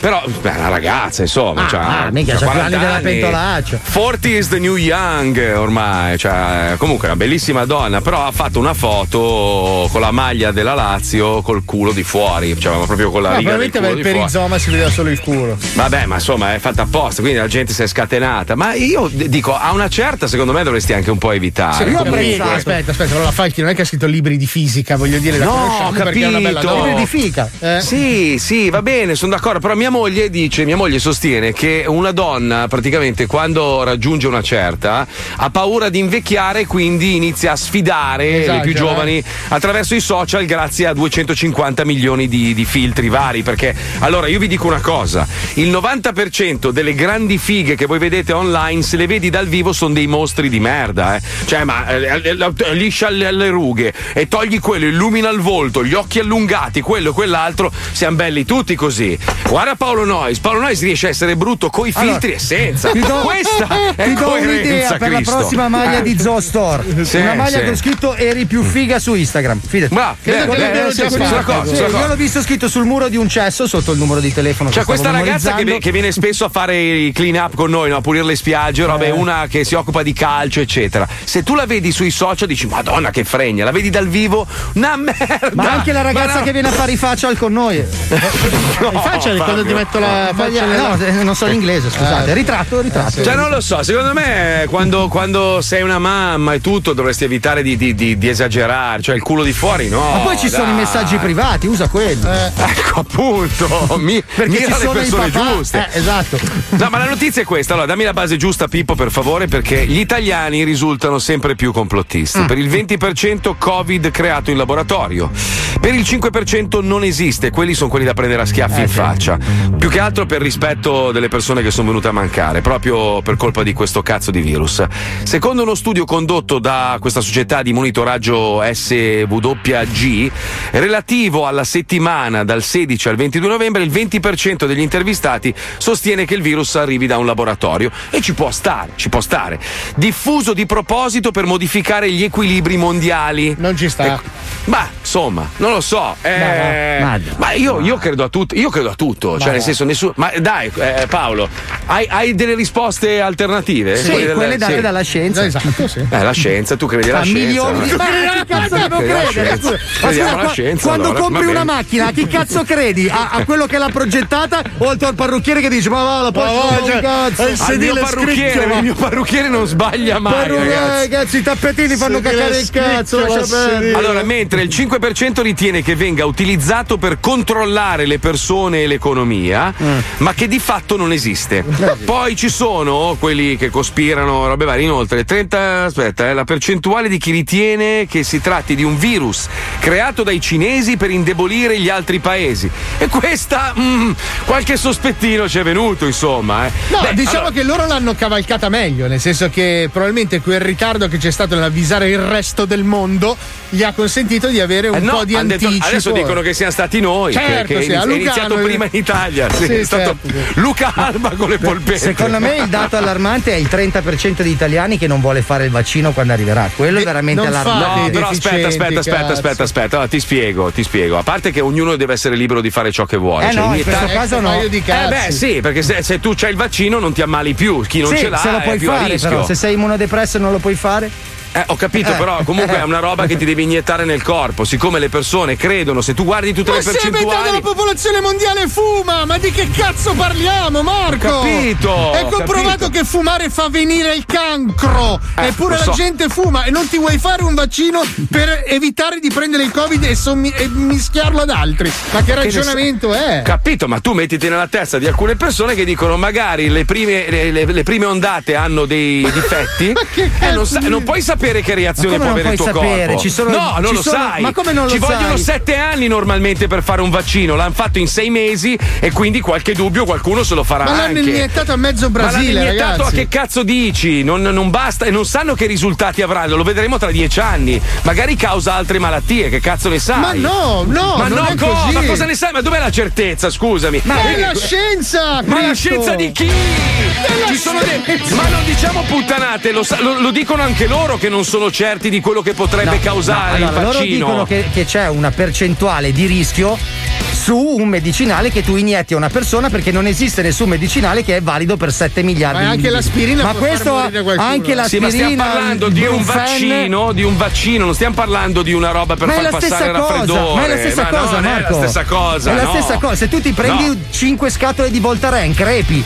Però, beh, una ragazza, insomma. Ah, cioè, ah, mica, c'ha c'ha più 40 anni della pentolaccia. 40 is the new young ormai, cioè, comunque una bellissima donna, però ha fatto una foto con la maglia della Lazio col culo di fuori, cioè proprio con la No, riga del culo per il perizoma si vedeva solo il culo. Vabbè, ma insomma è fatta apposta, quindi la gente si è scatenata. Ma io dico, a una certa, secondo me dovresti anche un po' evitare. Se io Comunque- aspetta, aspetta, però la Falchi non è che ha scritto libri di fisica, voglio dire, la No, conosciamo ho perché è una bella capito. donna. Libri di fica. Sì, sì, va bene, sono d'accordo, però mia mia moglie dice, mia moglie sostiene che una donna praticamente quando raggiunge una certa ha paura di invecchiare, quindi inizia a sfidare le Esagera, più eh. giovani attraverso i social grazie a 250 milioni di, di filtri vari. Perché allora io vi dico una cosa: il 90% delle grandi fighe che voi vedete online, se le vedi dal vivo, sono dei mostri di merda. Eh. Cioè, ma eh, eh, eh, liscia le, le rughe e togli quello, illumina il volto, gli occhi allungati, quello e quell'altro, siamo belli tutti così. Guarda Paolo Noyes, Paolo Noyes riesce a essere brutto coi filtri Allora, e senza. Ti do, Questa è ti do un'idea per la prossima maglia di Zoo Store. Sì, una maglia sì. che ho scritto eri più figa su Instagram. Fidati. Ma, Credo beh, che sì, sulla cosa, sulla cosa. Io l'ho visto scritto sul muro di un cesso sotto il numero di telefono. C'è questa ragazza che, che viene spesso a fare i clean up con noi, no? a pulire le spiagge, roba, Eh. è una che si occupa di calcio, eccetera. Se tu la vedi sui social dici, Madonna che fregna, la vedi dal vivo, una merda. Ma anche la ragazza Ma no. che viene a fare i facial con noi. No, I faciali, Fabio. quando ti metto la faccia no, nella- eh, non so l'inglese, scusate. Eh. Ritratto, ritratto. Cioè, non lo so, secondo me quando, quando sei una mamma e tutto dovresti evitare di, di- di- di esagerare, cioè il culo di fuori no. Ma poi ci sono i dai. messaggi privati, usa quelli. Ecco appunto, mi, Perché mira ci le sono i persone papà. giuste. Eh, esatto. No, ma la notizia è questa. Allora, dammi la base giusta, Pippo, per favore, perché gli italiani risultano sempre più complottisti. Per il 20% Covid creato in laboratorio. Per il 5% non esiste, quelli sono quelli da prendere a schiaffi in faccia. Più che altro per rispetto delle persone che sono venute a mancare, proprio per colpa di questo cazzo di virus. Secondo uno studio condotto da questa società di monitoraggio SWG, relativo alla settimana dal 16 al 22 novembre, il 20% degli intervistati sostiene che il virus arrivi da un laboratorio e ci può stare, ci può stare. Diffuso di proposito per modificare gli equilibri mondiali. Non ci sta. Ecco. Ma insomma, non lo so. eh, Ma va, ma io, io credo a tutto, io credo a tutto. Cioè, va. nel senso, nessuno. Ma dai, eh, Paolo, hai, hai delle risposte alternative? Sì, Quelle quelle date sì. dalla scienza. Esatto, sì. Eh, la scienza, tu credi alla scienza? milioni di ma chi cazzo devo credere? Crediamo scusa, alla scienza, quando allora, compri una macchina, a chi cazzo credi? A, a quello che l'ha progettata o al tuo parrucchiere che dice ma va la posso cioè, un cazzo? Al mio sedile parrucchiere, scricchiola. il mio parrucchiere non sbaglia mai, Parrucchiere, ragazzi. i tappetini fanno cacare il cazzo. Allora, mentre il 5% ritiene che venga utilizzato per controllare le persone e l'economia, ma che di fatto non esiste. Poi ci sono quelli che cospirano robe varie. Inoltre, 30, aspetta, eh, la percentuale di chi ritiene che si tratti di un virus creato dai cinesi per indebolire gli altri paesi. E questa, mm, qualche sospettino ci è venuto, insomma. Eh. No, Beh, diciamo allora- che loro l'hanno cavalcata meglio, nel senso che probabilmente quel ritardo che c'è stato nell'avvisare il resto del mondo gli ha consentito di avere un Eh no, po' di han detto- anticipo. adesso dicono che siamo stati noi, Certo, che, sì, è Lugano- iniziato prima in Italia. Sì, certo, sì. Luca Alba con le polpette. Secondo me il dato allarmante è il 30% di italiani che non vuole fare il vaccino quando arriverà. Quello è veramente allarmante. No, però aspetta, aspetta, aspetta, cazzo. aspetta, aspetta. Allora, ti spiego, ti spiego. A parte che ognuno deve essere libero di fare ciò che vuole. Eh Cioè, no, in questo caso un no. Eh beh, sì, perché se, se tu c'hai il vaccino non ti ammali più. Chi non Sì, ce l'ha se lo puoi fare, però se sei immunodepresso non lo puoi fare. Eh, ho capito, Eh. però comunque è una roba che ti devi iniettare nel corpo. Siccome le persone credono, se tu guardi tutte Ma le se metà percentuali. della popolazione mondiale fuma, ma di che cazzo parliamo, Marco? Ho capito, È comprovato capito. che fumare fa venire il cancro. Eh, Eppure la so. gente fuma e non ti vuoi fare un vaccino per evitare di prendere il Covid e, sommi- e mischiarlo ad altri. Ma che ne ragionamento è? Capito, ma tu mettiti nella testa di alcune persone che dicono magari le prime, le, le- le prime ondate hanno dei difetti e non, sa- non puoi sapere che reazione può avere il tuo sapere? corpo. Ci sono- no, non lo sono- sai. ma come non lo Ci sai? vogliono sette anni normalmente per fare un vaccino. L'hanno fatto in sei mesi e quindi qualche dubbio qualcuno se lo farà Ma l'hanno iniettato a mezzo Ma l'hanno Brasile, iniettato ragazzi. a che cazzo dici? Non, non basta e non sanno che risultati avranno, lo vedremo tra dieci anni. Magari causa altre malattie, che cazzo ne sai? Ma no, no, ma no, co- ma cosa ne sai? Ma dov'è la certezza? Scusami. Ma è Vedi- la scienza! ma la scienza di chi? Ci sono dei- Ma non diciamo puttanate, lo, lo- lo dicono anche loro che non sono certi di quello che potrebbe causare No, allora, il loro vaccino. dicono che, che c'è una percentuale di rischio su un medicinale che tu inietti a una persona perché non esiste nessun medicinale che è valido per 7 miliardi Ma di anche l'aspirina Ma questo anche Sì, ma l'aspirina stiamo parlando di un vaccino, di un vaccino, non stiamo parlando di una roba per ma è far la passare cosa, raffreddore. ma è la stessa Ma cosa, no, non Marco. è la stessa cosa. È la no. stessa cosa. Se tu ti prendi No. 5 scatole di Voltaren, crepi.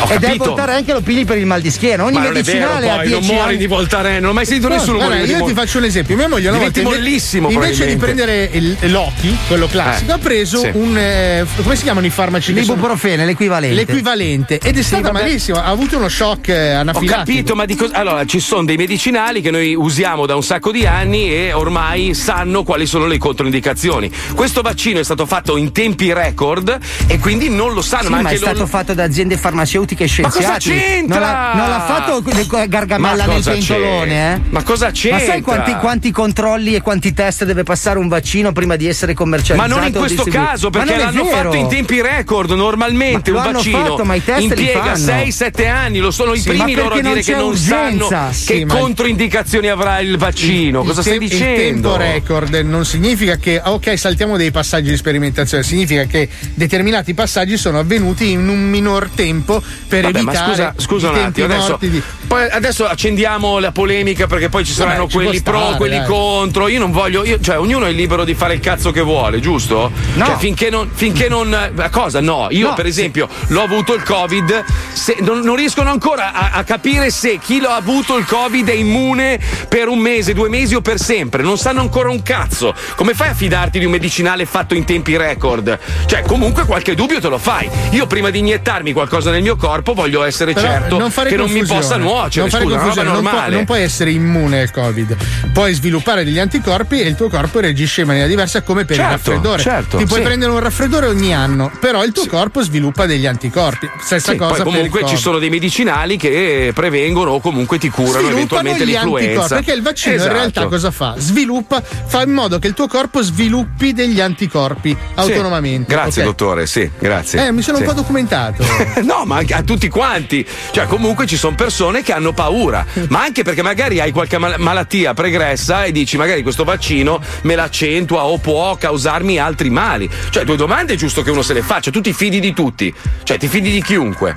Ho Ed è capito. Voltaren che lo pigli per il mal di schiena. Ogni Ma è vero, medicinale ha poi 10 non muori anni. di Voltaren, non ho mai sentito No, nessuno guarda, morire di io ti Voltaren. faccio un esempio. Mia moglie una volta invece di prendere il Loki, quello classico, Eh, ha preso sì. un. eh, come si chiamano i farmaci? L'ibuprofene, l'equivalente. L'equivalente. Ed è stata vabbè. malissimo. Ha avuto uno shock eh, Ho anafilattico. capito, ma di cosa. Allora, ci sono dei medicinali che noi usiamo da un sacco di anni e ormai sanno quali sono le controindicazioni. Questo vaccino è stato fatto in tempi record e quindi non lo sanno. Sì, ma ma, è stato loro- fatto da aziende farmaceutiche e Ma cosa scienziati. c'entra? Non l'ha, non l'ha fatto Gargamella Ma nel pentolone, eh? Ma cosa c'entra? Ma sai quanti, quanti controlli e quanti test deve passare un vaccino prima di essere Ma commercializzato? non in questo distribuito? Caso, perché l'hanno vero. fatto in tempi record. Normalmente Ma un vaccino fatto, impiega fanno. 6-7 anni. Lo sono i Sì, primi loro a dire non che non urgenza. sanno Sì, che controindicazioni avrà il vaccino. Cosa il stai te- dicendo? Il tempo record non significa che, ok, saltiamo dei passaggi di sperimentazione, significa che determinati passaggi sono avvenuti in un minor tempo per Vabbè, ma evitare scusa, scusa un attimo, adesso, morti di- poi adesso accendiamo la polemica perché poi ci saranno Vabbè, ci quelli pro, stare, quelli dai. contro. Io non voglio, io- cioè ognuno è libero di fare il cazzo che vuole, giusto? No. Cioè, finché non, finché non. Ma cosa? No, io No, per esempio l'ho avuto il Covid, se- non, non riescono ancora a, a capire se chi l'ha avuto il Covid è immune per un mese, due mesi o per sempre. Non sanno ancora un cazzo. Come fai a fidarti di un medicinale fatto in tempi record? Cioè, comunque qualche dubbio te lo fai. Io prima di iniettarmi qualcosa nel mio corpo voglio essere Però certo non che non mi possa nuocere. Non fare Scusa, confusione, non, può- normale. non puoi essere immune al Covid. Puoi sviluppare degli anticorpi e il tuo corpo reagisce in maniera diversa come per Certo, il raffreddore. certo, Ti puoi sì. prendere un raffreddore ogni anno, però il tuo corpo sviluppa degli anticorpi. Stessa Sì, cosa poi comunque ci sono dei medicinali che prevengono o comunque ti curano Sviluppano eventualmente gli l'influenza. anticorpi perché il vaccino Esatto. in realtà cosa fa? Sviluppa, fa in modo che il tuo corpo sviluppi degli anticorpi Sì. autonomamente. Grazie, ok? dottore, sì, grazie. Eh, mi sono Sì. un po' documentato. No, ma anche a tutti quanti. Cioè, comunque ci sono persone che hanno paura. Ma anche perché magari hai qualche mal- malattia pregressa e dici, magari questo vaccino me l'accentua o può causarmi altri mali. Cioè, due domande è giusto che uno se le faccia. Tu ti fidi di tutti. Cioè, ti fidi di chiunque.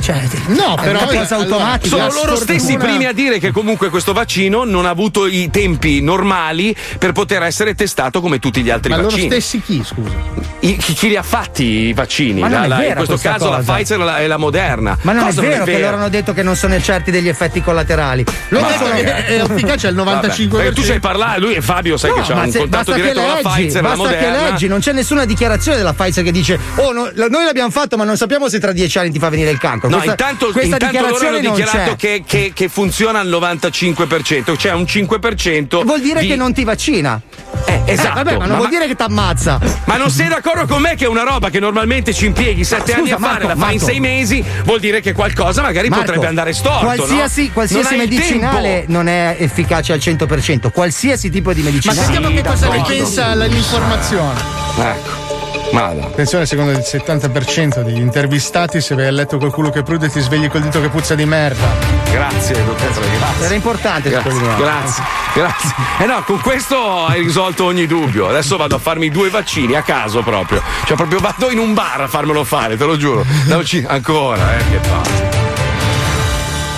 Cioè, no, è una cosa automatica. Sono La loro sfortuna- stessi i primi a dire che comunque questo vaccino non ha avuto i tempi normali per poter essere testato come tutti gli altri Ma loro vaccini. stessi chi, scusa? I- chi, chi li ha fatti i vaccini? Ma non La- è la- in questo caso la cosa. Pfizer e la, la Moderna. Ma non Cosa è vero che loro hanno detto che non sono certi degli effetti collaterali. Loro Ma sono... è- è efficace al 95%. Vabbè, perché tu sai parlare, lui e Fabio sai No, che c'ha ma un se- contatto basta che diretto con la leggi, Pfizer e la basta che Moderna. leggi, non c'è nessuna dichiarazione della Pfizer che dice "Oh, no, noi l'abbiamo fatto, ma non sappiamo se tra dieci anni ti fa venire il cancro". No, questa, intanto, questa intanto loro dichiarazione hanno dichiarato che, che- che funziona al 95%, cioè un 5%. Vuol dire di- che non ti vaccina. Eh, esatto. vabbè, ma non Ma- vuol dire che ti ammazza. Ma non sei d'accordo con me che è una roba che normalmente ci impieghi sette Scusa, anni a fare, Marco, la fai in sei mesi, vuol dire che qualcosa magari Marco, potrebbe andare storto. Qualsiasi, no? qualsiasi Non medicinale non è efficace al 100%. Qualsiasi tipo di Ma medicinale. sentiamo che cosa ne pensa l'informazione. Ecco. Madonna. Attenzione, secondo il 70% degli intervistati, se vai a letto col culo che prude ti svegli col dito che puzza di merda. Grazie, dottore, grazie. Era importante Grazie, grazie, grazie. Eh no, con questo hai risolto ogni dubbio. Adesso vado a farmi due vaccini a caso proprio. Cioè, proprio vado in un bar a farmelo fare, te lo giuro. Vaccini- Ancora, eh, che palle.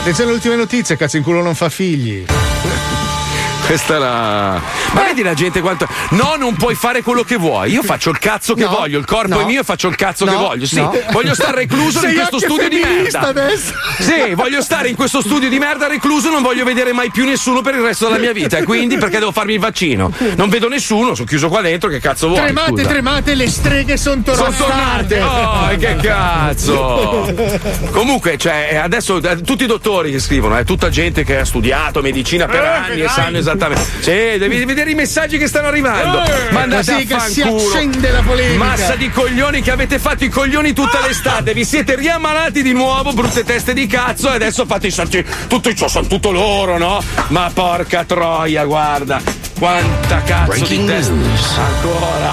Attenzione alle ultime notizie, cazzo in culo non fa figli. Questa era. Ma vedi la gente quanto. No, non puoi fare quello che vuoi. Io faccio il cazzo che No, voglio. Il corpo no. è mio e faccio il cazzo che No, voglio. Sì, voglio stare recluso in Sei questo anche studio di merda. adesso. Sì, voglio stare in questo studio di merda recluso. Non voglio vedere mai più nessuno per il resto della mia vita. E quindi perché devo farmi il vaccino? Non vedo nessuno, sono chiuso qua dentro. Che cazzo vuoi? tremate, scusa? tremate, le streghe sono Sono tornate. tornate! Oh, che cazzo! Comunque, cioè, eh, adesso eh, tutti i dottori che scrivono, è tutta gente che ha studiato medicina per Eh, anni e sanno esattamente. Sì, devi vedere i messaggi che stanno arrivando. Eh, Ma andate così a che si fanculo. accende la polemica. Massa di coglioni che avete fatto i coglioni tutta l'estate. Vi siete riammalati di nuovo, brutte teste di cazzo, e adesso fate i sorti. Tutto ciò sono tutto loro, no? Ma porca troia, guarda. Quanta cazzo di testa. Ancora.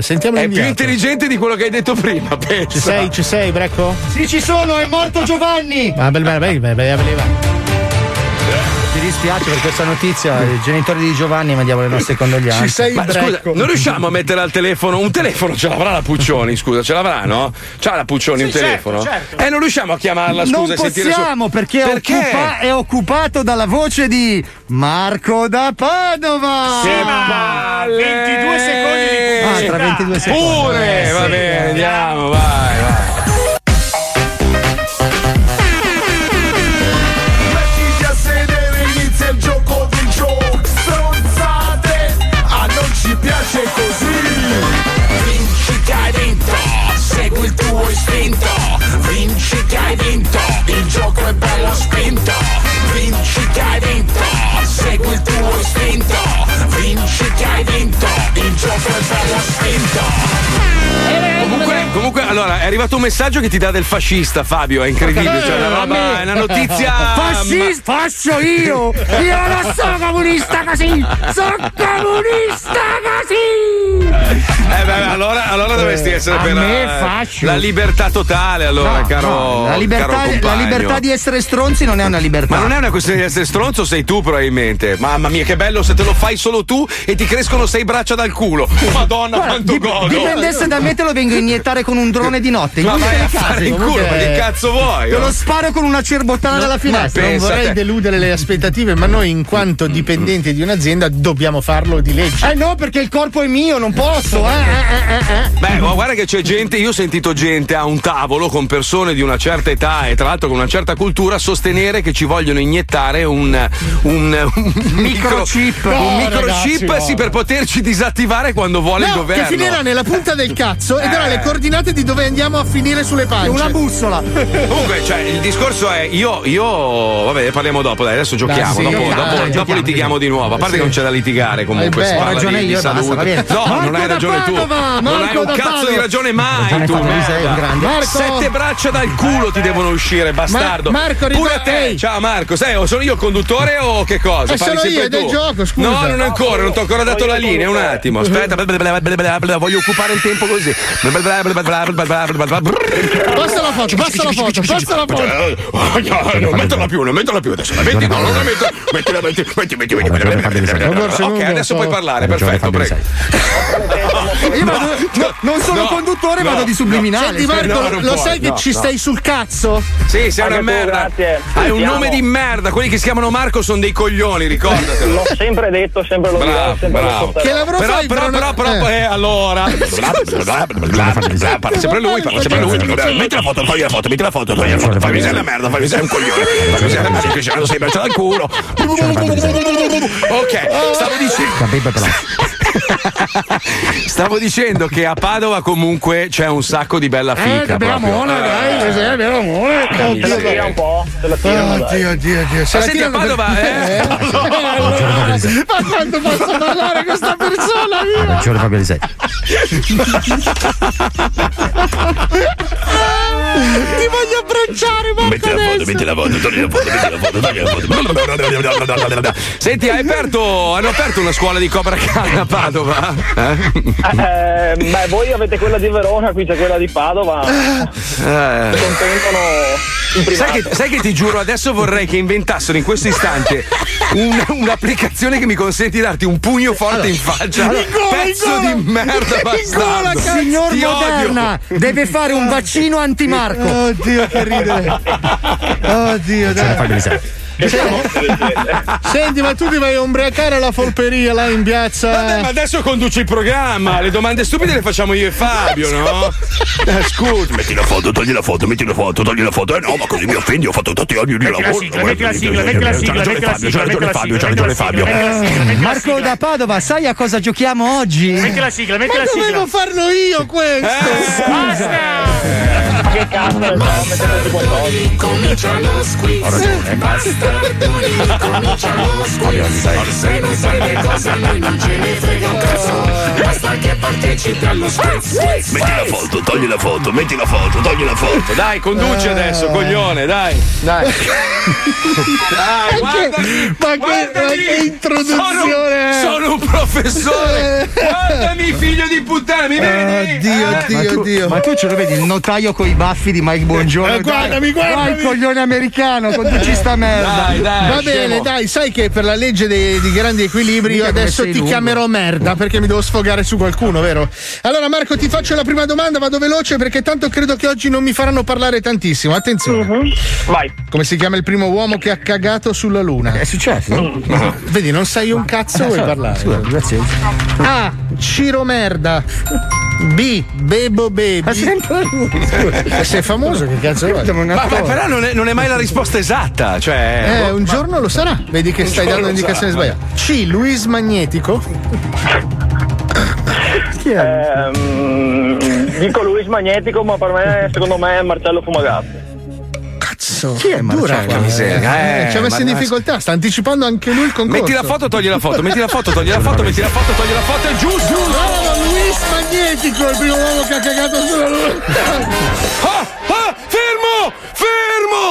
Sentiamo È più intelligente di quello che hai detto prima, pensa. Ci sei, ci sei, Brecco? Sì, ci sono, è morto Giovanni! Ma bel, bel, bel, bel, bel, bel, bel. Dispiace per questa notizia, i genitori di Giovanni mandiamo le nostre condoglianze. Ci sei, Ma scusa, non riusciamo a mettere al telefono un telefono ce l'avrà la Puccioni, scusa, ce l'avrà, no? C'ha la Puccioni un Sì, certo, telefono? certo. Eh, non riusciamo a chiamarla, scusa, non e sentire su- possiamo perché, è Perché? occupa- è occupato dalla voce di Marco da Padova. Sì, ma 22 secondi di Ah, pubblicità. tra 22 secondi. Pure, Eh, va sì. bene, andiamo, vai, vai. vinto, il gioco è bello spinto, vinci che hai vinto, segui il tuo istinto, vinci che hai vinto, il gioco è bello spinto. Comunque, comunque, allora, è arrivato un messaggio che ti dà del fascista, Fabio, è incredibile, cioè una roba, è una notizia... Fascista, ma... faccio io, io non sono comunista così, sono comunista così! Eh beh, allora, allora dovresti essere per me la, la libertà totale, allora, No, caro. no, la, caro libertà, la compagno. libertà di essere stronzi non è una libertà. Ma non è una questione di essere stronzo, sei tu probabilmente. Mamma mia, che bello se te lo fai solo tu e ti crescono sei braccia dal culo. Madonna, Guarda, quanto dip- godo. Dipendesse da me te lo vengo a iniettare con un drone di notte. Ma vai a fare case. in culo, ma che cazzo vuoi? Te lo sparo con una cerbottana dalla finestra. non vorrei deludere le aspettative, ma noi, in quanto dipendenti di un'azienda, dobbiamo farlo di legge. Eh no, perché il corpo è mio, non posso, eh, eh, eh, eh. Beh, guarda che c'è gente, io ho sentito gente a un tavolo con persone di una certa età e tra l'altro con una certa cultura sostenere che ci vogliono iniettare un, un, un Microchip. un No, microchip ragazzi, sì, no. per poterci disattivare quando vuole il No, governo. che finirà nella punta del cazzo e darà Eh. le coordinate di dove andiamo a finire sulle pance. Una bussola. Comunque, cioè, il discorso è: io, io, vabbè, parliamo dopo, dai, adesso giochiamo. sì, dopo, dai, dopo- dai, dopo litighiamo di nuovo. A parte Sì. che non c'è da litigare comunque. Eh si parla ho ragione di, io di basta. No, non hai ragione tu. Non hai Marco un cazzo Padova. di ragione mai. Tu, sei. Marco! Sette braccia dal culo ti devono uscire, bastardo. Ma- Marco, Pure a ricorda- te. Ehi. Ciao Marco, sai, o sono io il conduttore o che cosa? Eh, Parli sono io, è del gioco, scusa. No, non ancora, non ti ho ancora dato la linea. Un attimo, aspetta. Voglio occupare il tempo così. Passa la foto, passa la foto, passa la foto. Non metterla più, non metterla più adesso. La metti, no, non la metto. Mettila, metti, metti, metti, metti, metti, metti. Ok, adesso puoi parlare, perfetto, prego. Io vado, no, non sono no, conduttore, no, vado di subliminale. Senti Marco, lo puoi, sai che no, ci no. stai sul cazzo? Sì, sei una merda. grazie. Hai un nome di merda. Quelli che si chiamano Marco sono dei coglioni, ricordatelo. L'ho sempre detto, sempre lo dirò, Bravo, sempre bravo. Che lavoro Però, fai però, per però, però, eh. eh, allora. Parla sempre lui, parla sempre lui. Metti la foto, togli la foto, metti la foto, togli la foto. Fammi sei una merda, fammi sei un coglione. Fammi sei una merda, che c'hanno sei braccia dal culo. Ok, stavo dicendo. Stavo dicendo che a Padova comunque c'è un sacco di bella fica. Eh, bella mona, dai, cos'è, bella mona. Te la tira un po', te la tirano, dai. Oddio, oddio, oddio. Se senti, a Padova, eh? Ma quanto posso parlare questa persona? Via? Ragione Fabio Lisei. Ti voglio abbracciare, Marco. Metti la foto, metti la foto, togli la foto, metti la foto, togli la foto. Senti, hai aperto, hanno aperto una scuola di Cobra Khan a Padova? Eh? Eh, beh, voi avete quella di Verona, qui c'è quella di Padova. Eh. Contendono in privato. Sai che, sai che ti giuro, adesso vorrei che inventassero in questo istante un- un'applicazione che mi consenti di darti un pugno forte in faccia. Pezzo di merda, bastardo. Signor Ti odio. Moderna deve fare un vaccino antimarco. Oddio, che ridere. Oddio, dai. Senti, ma tu ti vai a ubriacare alla folperia là in piazza. Vabbè, ma adesso conduci il programma. Le domande stupide le facciamo io e Fabio, no? Eh, scusa. Metti la foto, togli la foto, metti la foto, togli la foto. Eh no, ma così mi offendi, ho fatto tanti anni di lavoro. metti la sigla, metti la sigla, C'ha ragione metti la Fabio, sigla, c'ha ragione Fabio, c'ha ragione Fabio. Marco da Padova, sai a cosa giochiamo oggi? Metti la sigla, metti Ma la sigla. dovevo farlo io questo. Basta! Che cazzo. Comincia lo squiz Bastardoni Comincia lo squiz Se non sai le cose noi non ce ne frega un cazzo Basta che partecipi allo squiz Squiz, Metti la foto, togli la foto, metti la foto, togli la foto. Dai, conduci adesso, coglione, dai. Dai. Dai, guardami, ma che- guardami. ma che introduzione? Sono, sono un professore. Guardami, figlio di puttana, mi vedi? Oddio, Eh? Ma oddio, tu, oddio. ma tu ce lo vedi il notaio con i baffi di Mike Buongiorno? Eh, guardami, guardami. Vai, coglione americano, conduci sta merda. Dai, dai. Va scemo. bene, dai, sai che per la legge dei, di grandi equilibri io Mica come adesso ti lungo. chiamerò merda perché mi devo sfogare su qualcuno, vero? Allora Marco ti faccio la prima domanda, vado veloce perché tanto credo che oggi non mi faranno parlare tantissimo. Attenzione. Vai. Come si chiama il primo uomo che ha cagato sulla luna? È successo? Vedi, non sai un cazzo, vuoi parlare? Scusa, grazie. A. Ciro Merda. B. Bebo Baby. Ma sempre lui. Eh, Sei famoso, che cazzo vuoi? Un Ma, ma però non è, non è mai la risposta esatta. Cioè. Eh, un giorno lo sarà. Vedi che stai dando indicazioni sbagliate. C. Luis Magnetico. Chi è? Ehm, dico Luis Magnetico, ma per me, secondo me, è Marcello Fumagazzi. Cazzo. Chi è dura qua. miseria, eh, ci ha messo in difficoltà, sta anticipando anche lui il concorso. Metti la foto, togli la foto, metti la foto, togli la foto, metti la foto, togli la foto, è giusto! Bravo, Luis Magnetico, il primo uomo che ha cagato sulla luna. Ah, ah, fermo! Fermo!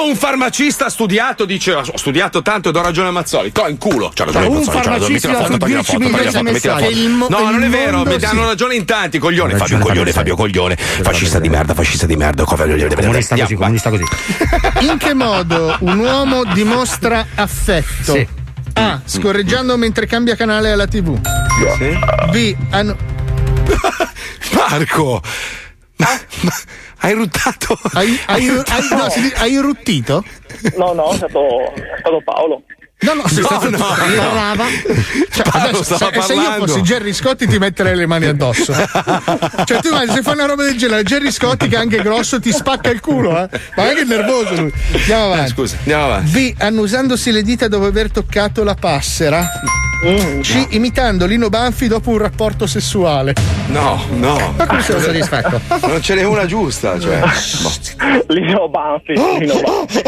Un farmacista ha studiato, dice, ho studiato tanto e do ragione a Mazzoli. To in culo. C'ha ragione Un Mazzoli, c'ha ragione. Metti la farmacista foto, togli la foto, togli la 10 foto, metti la foto. No, non è vero, mi danno ragione in tanti, coglione. Fabio coglione, Fabio coglione. Fascista di merda, fascista di merda. Comunista così, comunista così. In che modo un uomo dimostra affetto? Sì. A. Scorreggiando mentre cambia canale alla TV. B. Hanno... Marco! Ma, ma hai ruttato? Hai, hai, Hai hai- no, hai irruttito? No, no, è stato, è stato Paolo. No, no, No, no, no. Parlava. Cioè, Paolo adesso, se, stava se io fossi Gerry Scotti ti metterei le mani addosso. cioè, tu immagini, se fai una roba del genere, Gerry Scotti, che è anche grosso, ti spacca il culo, eh. Ma è che è nervoso lui. Andiamo avanti. Scusa, andiamo avanti. B. Annusandosi le dita dopo aver toccato la passera. Mm, C. Imitando Lino Banfi dopo un rapporto sessuale. No, no. Ma come sei soddisfatto? Non ce n'è una giusta, cioè. Lino Banfi, Lino Banfi.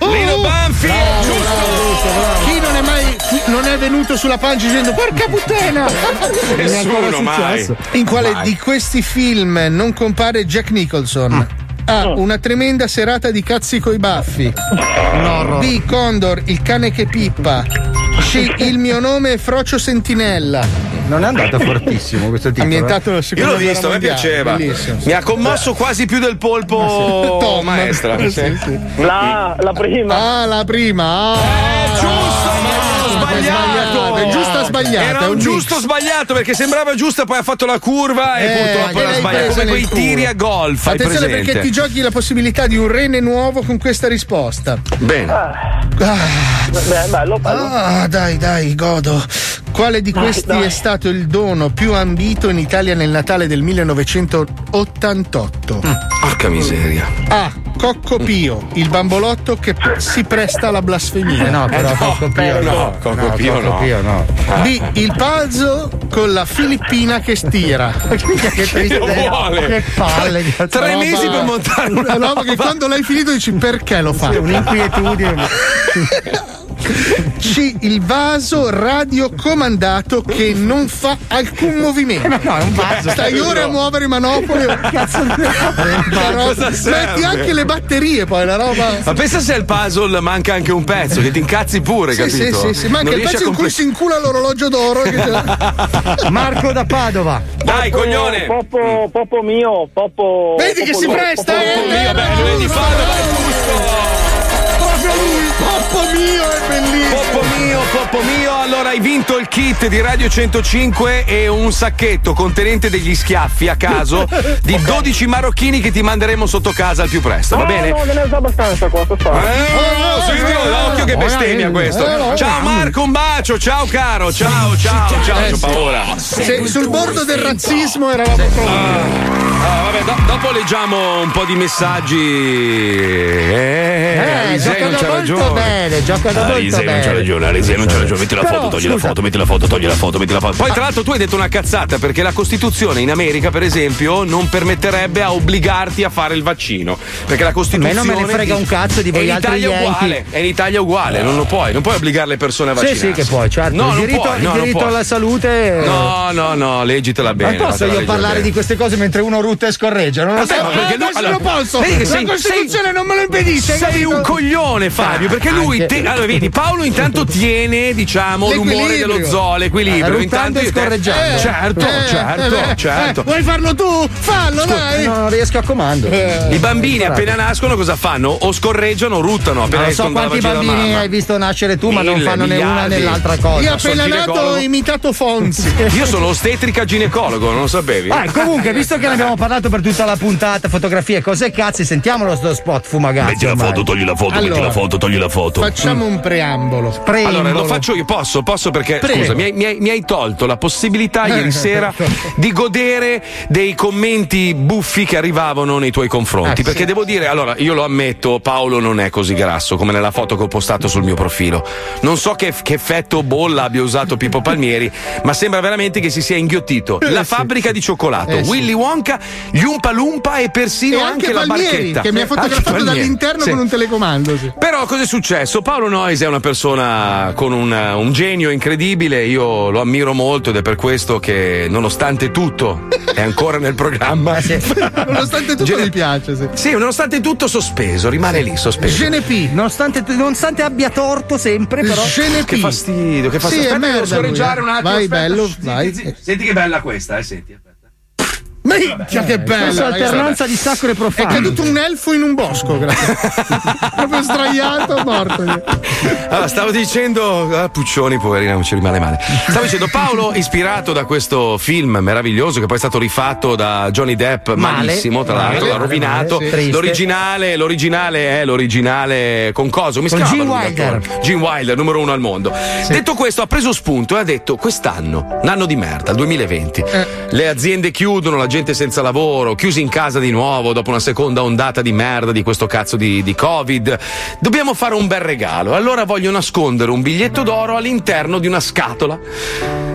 Lino Banfi, Chi non è mai non è venuto sulla pancia dicendo porca puttana? Nessuno mai. In quale Mai. di questi film non compare Jack Nicholson? A. Una tremenda serata di cazzi coi baffi. B. Condor, il cane che pippa. C. Il mio nome è Frocio Sentinella. Non è andato fortissimo questo titolo. Ambientato alla Io seconda l'ho guerra visto, mi piaceva. Bellissimo. Mi ha commosso quasi più del polpo Tom. maestra. Sì, Sì. La, la prima. Ah, la prima. Ah, Giusto, ma è sbagliato. È giusta sbagliata. Era un un giusto sbagliato perché sembrava giusta, poi ha fatto la curva e Eh, purtroppo era presa Come quei tiri a golf. Attenzione perché ti giochi la possibilità di un rene nuovo con questa risposta. Bene. Ah, Beh, bello, bello. ah, dai, dai, godo. Quale di questi dai. è stato il dono più ambito in Italia nel Natale del 1988? Porca miseria. A. Cocco Pio, il bambolotto che si presta alla blasfemia. Eh no, però no, Cocco Pio no, no. Cocco Pio Cocco no. Pio no. B. Il puzzle con la filippina che stira. che tristezza. Che palle. cazzo. Tre Roba- mesi per montare una una roba che quando l'hai finito dici perché lo fa? Sì, un'inquietudine. C. Il vaso radiocomandato che non fa alcun movimento. No, no, è un vaso. Stai ore a muovere i manopoli. Cazzo di- roba-? Metti anche le batterie poi, la roba. Ma pensa se al puzzle manca anche un pezzo, che ti incazzi pure, Sì, capito? sì, sì, sì. Manca Non il pezzo in cui si incula l'orologio d'oro. che- Marco da Padova. Dai, Popo- coglione! Popo, popo mio, popo. Vedi che popo si mio, presta, popo eh? mio. Vabbè, lui è di Padova, è giusto! Poppo mio, è bellissimo. Poppo mio, Poppo mio, allora hai vinto il kit di Radio 105 e un sacchetto contenente degli schiaffi a caso di 12 marocchini che ti manderemo sotto casa al più presto, va No, bene? No, ne so abbastanza qua, sto. Eh, oh, sentilo, occhio che bestemmia questo. Ciao Marco, un bacio, ciao caro, ciao, ciao, ciao, Eh, sì. paura. Se sul bordo del razzismo eravamo pronti. Ah, vabbè, do- dopo leggiamo un po' di messaggi. Eh, Eh, Alisei non c'ha giocano molto ragione. bene, giocano molto Alisei non c'ha bene. ragione, Alisei non c'ha ragione. Metti la Però, foto, togli la scusa. foto, metti la foto, togli la foto, metti la foto. Poi, tra l'altro, tu hai detto una cazzata perché la Costituzione in America, per esempio, non permetterebbe a obbligarti a fare il vaccino. Perché la Costituzione. A me non me ne frega un cazzo di voi in altri Italia è Yankee. uguale. E in Italia è uguale, non lo puoi, non puoi obbligare le persone a Sì, vaccinarsi. sì, che puoi, certo. No, il non diritto, puoi, il no, diritto alla salute. No, no, no, leggitela bene. Non posso io parlare bene. di queste cose mentre uno rutta e scorreggia, non lo so. Vabbè, ma perché no- adesso allora, lo posso. vedi che La sei- Costituzione non me lo impedisce. Sei capito? un coglione, Fabio, perché lui. Te- allora, vedi, Paolo intanto tiene, diciamo, l'umore dello zoo, l'equilibrio. Eh, ruttando e scorreggiando. Eh, certo, Eh, certo, eh, certo. eh, vuoi farlo tu? Fallo, dai. No, non riesco a comando. I bambini appena nascono cosa fanno? O scorreggiano o ruttano appena Non so quanti bambini hai visto nascere tu, ma non fanno né una né l'altra cosa. Io appena nato ho imitato Fonzi. Io sono ostetrica ginecologo, non lo sapevi? Ah, comunque, visto che ne abbiamo parlato per tutta la puntata, fotografie, cose e cazzi, sentiamolo sto spot fumagazzi. Metti la foto, togli la foto, metti Allora, la foto, togli la foto. Facciamo un preambolo. Allora, lo faccio io, posso, posso perché Prego. scusa, mi hai, mi hai- mi hai tolto la possibilità ieri sera di godere dei commenti buffi che arrivavano nei tuoi confronti. Ah, perché sì. devo dire, allora, io lo ammetto, Paolo non è così grasso come nella foto che ho postato sul mio profilo. Non so che, che effetto bolla abbia usato Pippo Palmieri, ma sembra veramente che si sia inghiottito. Eh, La sì. fabbrica di cioccolato, Eh, sì. Willy Wonka, gli Umpa Lumpa e persino E anche, anche la barchetta. che mi ha fotografato dall'interno Sì. con un telecomando. sì. Però cosa è successo? Paolo Noyes è una persona con un, un genio incredibile, io lo ammiro molto ed è per questo che nonostante tutto è ancora nel programma. Nonostante tutto mi piace. Sì. Sì, nonostante tutto sospeso, rimane lì sospeso. Genepi. Nonostante, nonostante abbia torto sempre, però. Che fastidio, che fastidio. Sì, Aspetta, devo scorreggiare eh. un attimo. Vai, aspetta. bello, vai. Senti, senti che bella questa, eh, senti. Minchia, che bella! Questa alternanza di sacro e profano. È caduto un elfo in un bosco, grazie. Proprio sdraiato, morto. Allora, stavo dicendo, ah, Puccioni, poverina, non ci rimane male. Stavo dicendo, Paolo, ispirato da questo film meraviglioso che poi è stato rifatto da Johnny Depp, Male. malissimo, tra l'altro, l'ha rovinato. male, sì. L'originale, l'originale è l'originale con coso. Mi chiama Gene Wilder. Gene Wilder, numero uno al mondo. Detto questo, ha preso spunto e ha detto: quest'anno, un anno di merda, il 2020. Eh. Le aziende chiudono, la gente senza lavoro, chiusi in casa di nuovo dopo una seconda ondata di merda di questo cazzo di, di Covid. Dobbiamo fare un bel regalo. Allora voglio nascondere un biglietto d'oro all'interno di una scatola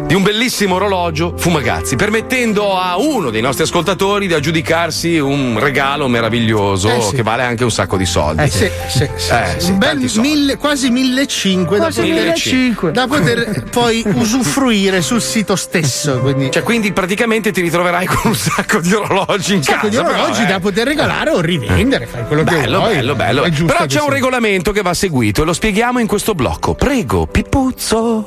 di un bellissimo orologio Fumagazzi, permettendo a uno dei nostri ascoltatori di aggiudicarsi un regalo meraviglioso Eh sì. che vale anche un sacco di soldi. Eh, sì, sì, sì, Eh, sì. bel mille, quasi 1500 da Quasi poter, 1500. da poter poi usufruire sul sito stesso. Quindi. Cioè, quindi praticamente ti ritroverai con un sacco di orologi in Un sacco casa. di però, orologi eh. da poter regalare o rivendere, fai quello che Bello, vuoi. bello, bello. Giusto Però che c'è un regolamento che va seguito e lo spieghiamo in questo blocco. Prego, Pippuzzo.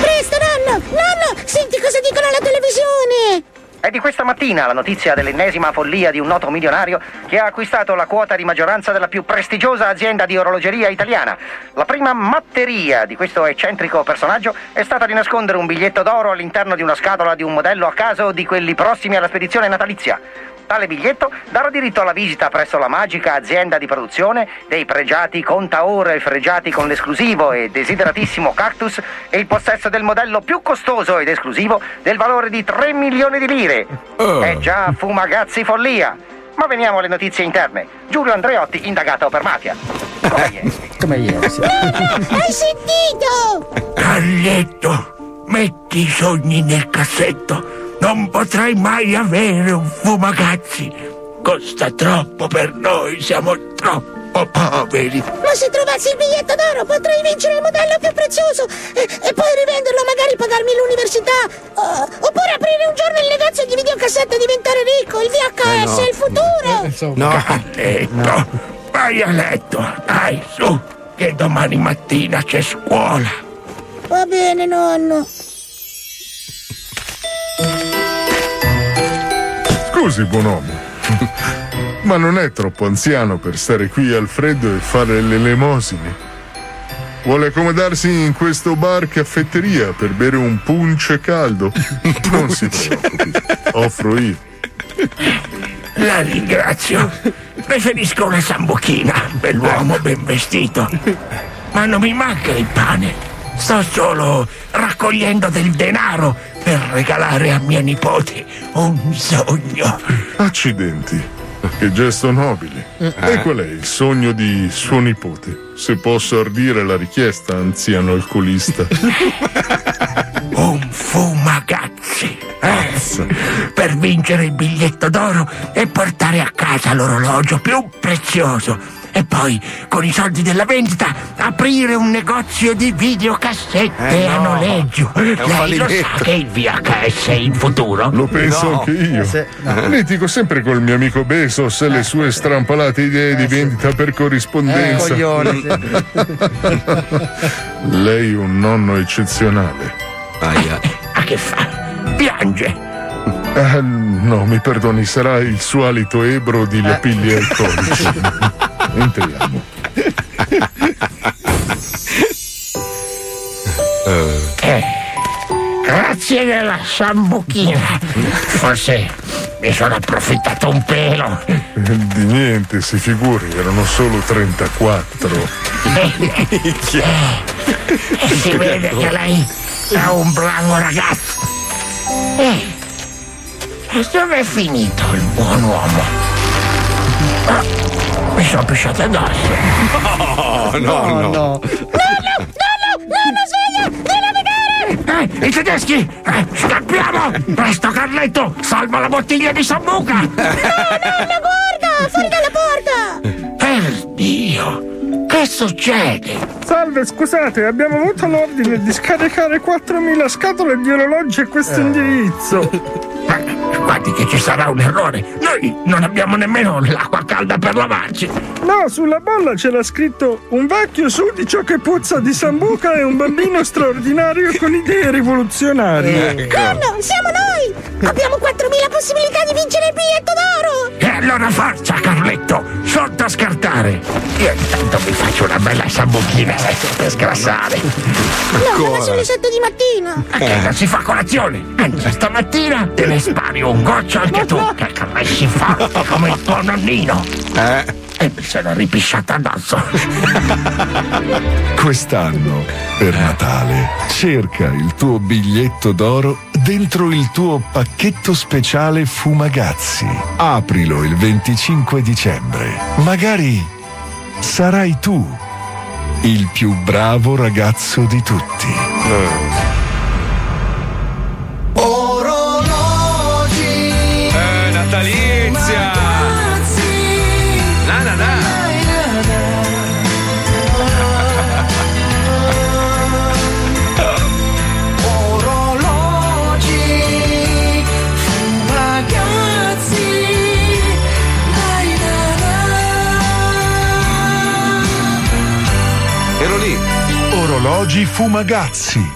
Presto, nonno! Nonno! Senti cosa dicono alla televisione! È di questa mattina la notizia dell'ennesima follia di un noto milionario che ha acquistato la quota di maggioranza della più prestigiosa azienda di orologeria italiana. La prima matteria di questo eccentrico personaggio è stata di nascondere un biglietto d'oro all'interno di una scatola di un modello a caso di quelli prossimi alla spedizione natalizia. Tale biglietto darà diritto alla visita presso la magica azienda di produzione dei pregiati contaore fregiati con l'esclusivo e desideratissimo cactus e il possesso del modello più costoso ed esclusivo del valore di 3 milioni di lire. È già fumagazzi follia. Ma veniamo alle notizie interne. Giulio Andreotti indagato per mafia. Come ieri. Come ieri. Nonno! Hai sentito? Carletto, metti i sogni nel cassetto. Non potrai mai avere un fumagazzi. Costa troppo per noi, siamo troppo poveri. Ma se trovassi il biglietto d'oro potrei vincere il modello più prezioso e, e poi rivenderlo, magari pagarmi l'università. Oh, oppure aprire un giorno il negozio di videocassette e diventare ricco. Il VHS è il futuro. No. Carletto, vai a letto. Dai, su, che domani mattina c'è scuola. Va bene, nonno. Scusi, buon uomo. Ma non è troppo anziano per stare qui al freddo e fare le elemosine? Vuole accomodarsi in questo bar caffetteria per bere un punce caldo? Non si preoccupi, offro io. La ringrazio. Preferisco una sambuchina, bell'uomo ben vestito. Ma non mi manca il pane. Sto solo raccogliendo del denaro per regalare a mia nipote un sogno. Accidenti. Che gesto nobile. E qual è il sogno di suo nipote? Se posso ardire la richiesta, anziano alcolista. Un fumagazzi. eh? Per vincere il biglietto d'oro e portare a casa l'orologio più prezioso. E poi, con i soldi della vendita, aprire un negozio di videocassette Eh, a no. noleggio. È un Lei lo sa che il VHS è il futuro? Lo penso No. anche io. Eh, se- no. Litigo sempre col mio amico Bezos e le sue strampalate idee di vendita per corrispondenza. Eh, coglione, Lei è un nonno eccezionale. Ma che fa? Piange. Eh, no, mi perdoni, sarà il suo alito ebro di lapilli alcolici. Entriamo. Eh, grazie della sambuchina. Forse mi sono approfittato un pelo. Di niente, si figuri, erano solo 34. E si vede che lei è un bravo ragazzo. Eh, dove è finito il buon uomo? Ah, sono pisciato addosso. No, no, no. No, no, no, sveglia! Vieni a vedere! Eh, i tedeschi! Eh, scappiamo! Presto Carletto! Salva la bottiglia di sambuca! No, nonna, guarda! Fuori dalla porta! Per Dio! Che succede? Salve, scusate, abbiamo avuto l'ordine di scaricare 4.000 scatole di orologi a questo indirizzo. Ma guardi che ci sarà un errore. Noi non abbiamo nemmeno l'acqua calda per lavarci. No, sulla bolla c'era scritto un vecchio sudicio che puzza di sambuca e un bambino straordinario con idee rivoluzionarie. Nonno, siamo noi! Abbiamo 4.000 possibilità di vincere il biglietto d'oro! E allora forza, Carletto! Sotto a scartare! Io intanto mi faccio una bella sambuchina per sgrassare. No, ma sono le 7 di mattina! Che non si fa colazione! Anzi, stamattina te ne spari un goccio anche tu, che cresci forte come il tuo nonnino! Eh? E mi sono ripisciata addosso. Quest'anno, per Natale, cerca il tuo biglietto d'oro dentro il tuo pacchetto speciale Fumagazzi. Aprilo il 25 dicembre. Magari sarai tu il più bravo ragazzo di tutti. Orologi Fumagazzi.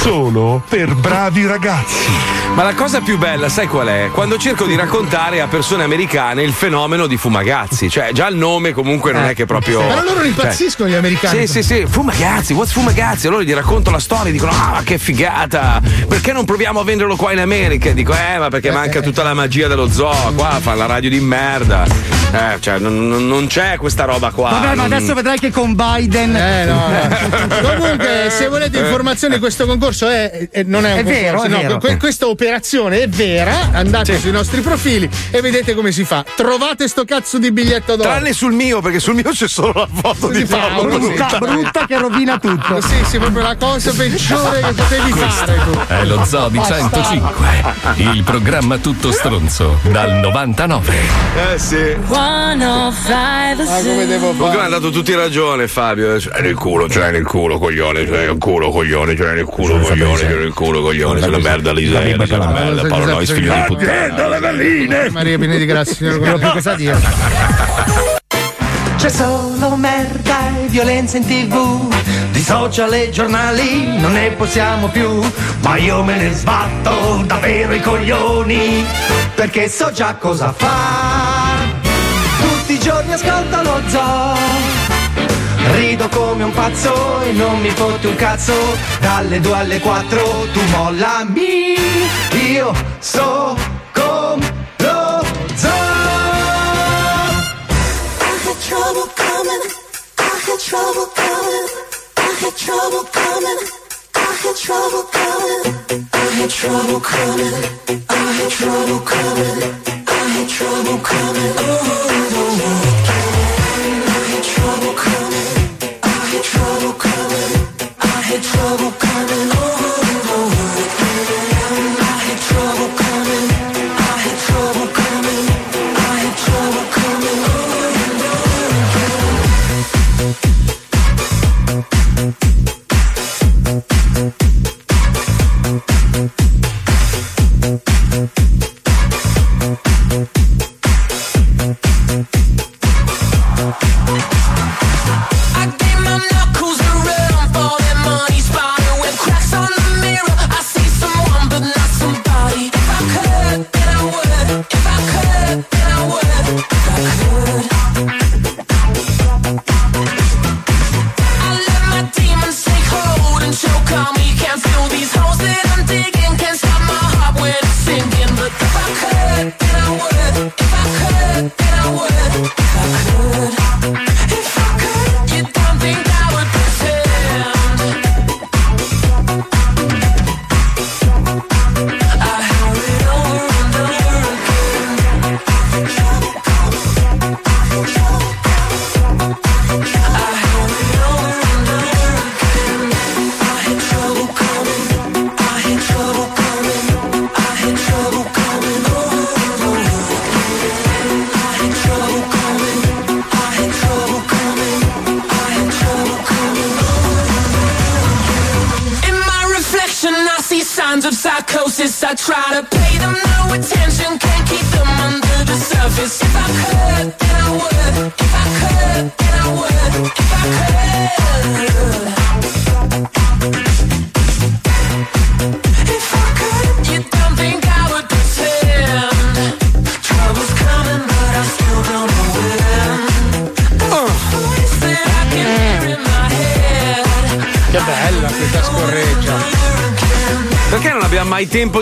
Solo per bravi ragazzi. Ma la cosa più bella, sai qual è? Quando cerco di raccontare a persone americane il fenomeno di Fumagazzi. Cioè, già il nome comunque non è che proprio. Però loro Cioè, impazziscono gli americani. Sì, sì, sì, Fumagazzi, what's Fumagazzi? Allora gli racconto la storia, dicono, ah, che figata! Perché non proviamo a venderlo qua in America? E dico, eh, ma perché manca tutta la magia dello zoo, qua fa la radio di merda. Eh, cioè, non, non- c'è questa roba qua. Vabbè, ma adesso vedrai che con Biden. Eh, no. Comunque, se volete informazioni, questo concorso è, è- non è un È vero, concorso, è no, vero. que- questa operazione è vera. Andate sui nostri profili e vedete come si fa. Trovate sto cazzo di biglietto d'oro. Tranne sul mio, perché sul mio c'è solo la foto di Paolo. brutta, brutta che rovina tutto. Sì, sì, proprio la cosa peggiore che potevi fare tu. È lo Zoo di 105, il programma tutto stronzo dal 99. Eh sì. Ah, come devo Comunque mi ha dato tutti ragione Fabio. Ce l'hai nel culo, ce l'hai nel culo, coglione, ce l'hai nel culo, coglione, ce l'hai nel culo, coglione, ce l'hai nel culo, coglione, sei una merda Lisa, sei una merda, Paolo Nois, figlio di puttana. le galline! Maria Pinedi, grazie, signor cosa dire? C'è solo merda e violenza in tv Di social e giornali non ne possiamo più Ma io me ne sbatto davvero i coglioni Perché so già cosa fa Tutti i giorni ascolto lo zoo Rido come un pazzo e non mi fotti un cazzo Dalle due alle quattro tu mollami Io so come lo zoo I had trouble coming. I had trouble coming. I had trouble coming. I had trouble coming. I had trouble coming. I had trouble coming. I had trouble coming. I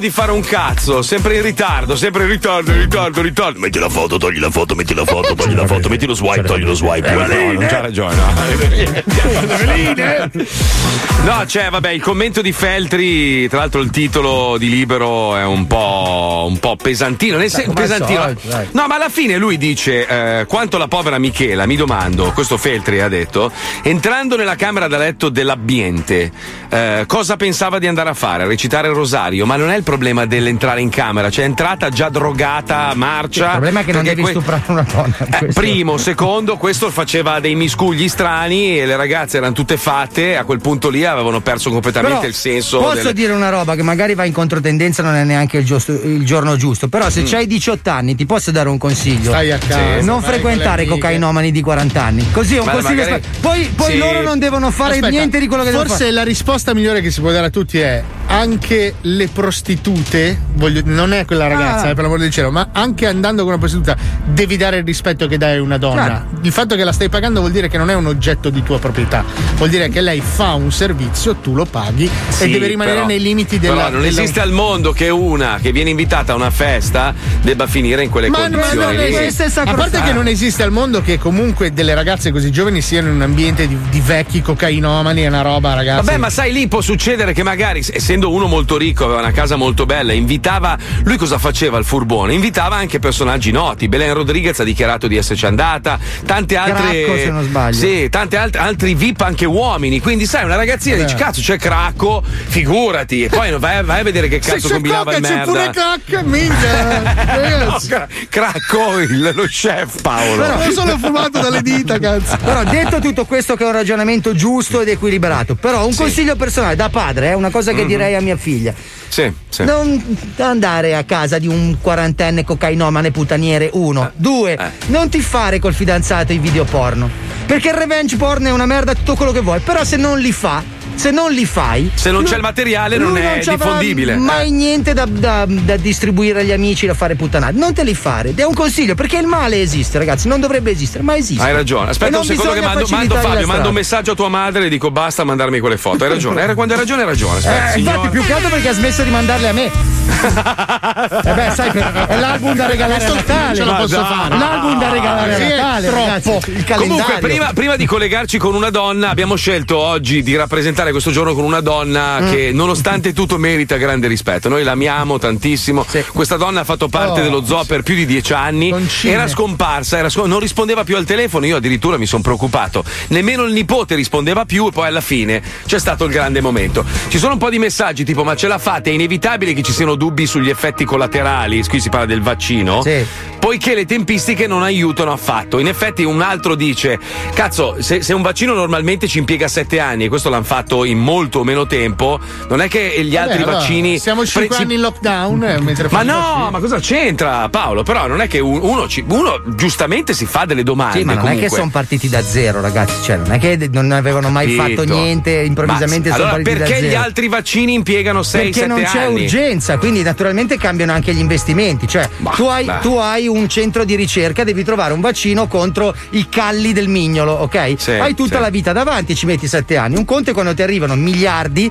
di fare un cazzo? Sempre in ritardo, sempre in ritardo, in ritardo, in ritardo. Metti la foto, togli la foto, metti la foto, togli la foto, metti lo swipe, togli lo swipe. Eh, No, non c'ha ragione, no. No, c'è, vabbè, il commento di Feltri, tra l'altro il titolo di libero è un po', un po' pesantino. Nel sen- come al pesantino. No, ma alla fine lui dice: eh, Quanto la povera Michela, mi domando, questo Feltri ha detto, entrando nella camera da letto dell'ambiente, eh, cosa pensava di andare a fare? A recitare il rosario? Ma non è il problema dell'entrare in camera, cioè è entrata già drogata, marcia. Il problema è che non devi que- stuprare una donna. eh, questo. primo, secondo, questo faceva dei miscugli strani e le ragazze erano tutte fatte, a quel punto lì avevano perso completamente Però il senso. Posso delle- dire una roba che magari va in controtendenza, non è neanche il, giusto- il giorno giusto. Però se Mm. c'hai 18 anni ti posso dare un consiglio. Stai a casa, non vai frequentare cocainomani di 40 anni. Così è un Ma consiglio. magari- spa- Poi, poi Sì. loro non devono fare Aspetta, niente di quello che devono Forse fare. la risposta migliore che si può dare a tutti è anche le prostitute, voglio- non è quella ragazza, Ah. eh, per l'amor del cielo, ma anche andando con una prostituta devi dare il rispetto che dai a una donna. Certo. Il fatto che la stai pagando vuol dire che non è un oggetto di tua proprietà, vuol dire che lei fa un servizio, tu lo paghi Sì, e deve rimanere però- nei limiti della. Però non della- esiste al mondo che una che viene invitata a una festa debba finire in quelle Ma non, condizioni non lì. esiste. a parte che non esiste al mondo che comunque delle ragazze così giovani siano in un ambiente di, di vecchi cocainomani, è una roba, ragazzi. Vabbè, ma sai, lì può succedere che magari, s- essendo uno molto ricco, aveva una casa molto bella, invitava. Lui cosa faceva il furbone? Invitava anche personaggi noti. Belen Rodriguez ha dichiarato di esserci andata, tante altre. Cracco, se non sbaglio. Sì, tante altre, altri VIP anche uomini. Quindi, sai, una ragazzina dice: Cazzo, c'è Cracco, figurati. E poi vai, vai a vedere che cazzo Se c'è combinava coca, il c'è merda. pure cacca, minchia. No, Cra- Cracco, il- lo chef Paolo. Però non sono fumato dalle dita, cazzo. Però detto tutto questo che è un ragionamento giusto ed equilibrato, però un consiglio personale da padre, è una cosa che Mhm. direi a mia figlia. Sì, sì. Non andare a casa di un quarantenne cocainomane putaniere, uno. Due, non ti fare col fidanzato i video porno. Perché il revenge porn è una merda tutto quello che vuoi, però se non li fa, se non li fai. Se non lui- c'è il materiale non è ci avrà diffondibile. Mai Eh. niente da, da- da distribuire agli amici, da fare puttanate. Non te li fare. È un consiglio, perché il male esiste, ragazzi. Non dovrebbe esistere, ma esiste. Hai ragione. Aspetta non un secondo che mando, mando Fabio, mando un messaggio a tua madre e dico basta mandarmi quelle foto. Hai ragione. Era quando hai ragione, hai ragione. Aspetta, Eh, infatti, più che altro perché ha smesso di mandarle a me. eh beh, sai, è l'album da regalare a Natale. ce la posso fare. L'album da regalare Sì, a è Natale. troppo. ragazzi, il calendario. Comunque, prima, prima di collegarci con una donna, abbiamo scelto oggi di rappresentare questo giorno con una donna Mm. che, nonostante tutto, merita grande rispetto. Noi l'amiamo tantissimo. Questa donna ha fatto parte Oh, dello zoo per più di dieci anni. Era scomparsa, era scom- non rispondeva più al telefono. Io addirittura mi sono preoccupato. Nemmeno il nipote rispondeva più, e poi alla fine c'è stato il grande momento. Ci sono un po' di messaggi tipo: Ma ce la fate? È inevitabile che ci siano dubbi sugli effetti collaterali. Qui si parla del vaccino. Poiché le tempistiche non aiutano affatto. In effetti, un altro dice: Cazzo, se, se un vaccino normalmente ci impiega sette anni e questo l'hanno fatto in molto meno tempo, non è che gli altri Vabbè, allora, vaccini. Siamo cinque pre- si- anni in lockdown. eh, ma no, vaccini. ma cosa c'entra Paolo? Però non è che un- uno, ci- uno giustamente si fa delle domande. Sì, ma non è comunque. che sono partiti da zero, ragazzi. Cioè, non è che non avevano mai Capito. fatto niente, improvvisamente Ma- sono allora, partiti da perché zero. gli altri vaccini impiegano 6 Perché 7 non c'è anni? urgenza, quindi naturalmente cambiano anche gli investimenti. Cioè, tu, hai, tu hai un centro di ricerca, devi trovare un vaccino contro i calli del mignolo, ok? Sì, hai tutta sì. la vita davanti, ci metti sette anni. Un conto è quando ti arrivano miliardi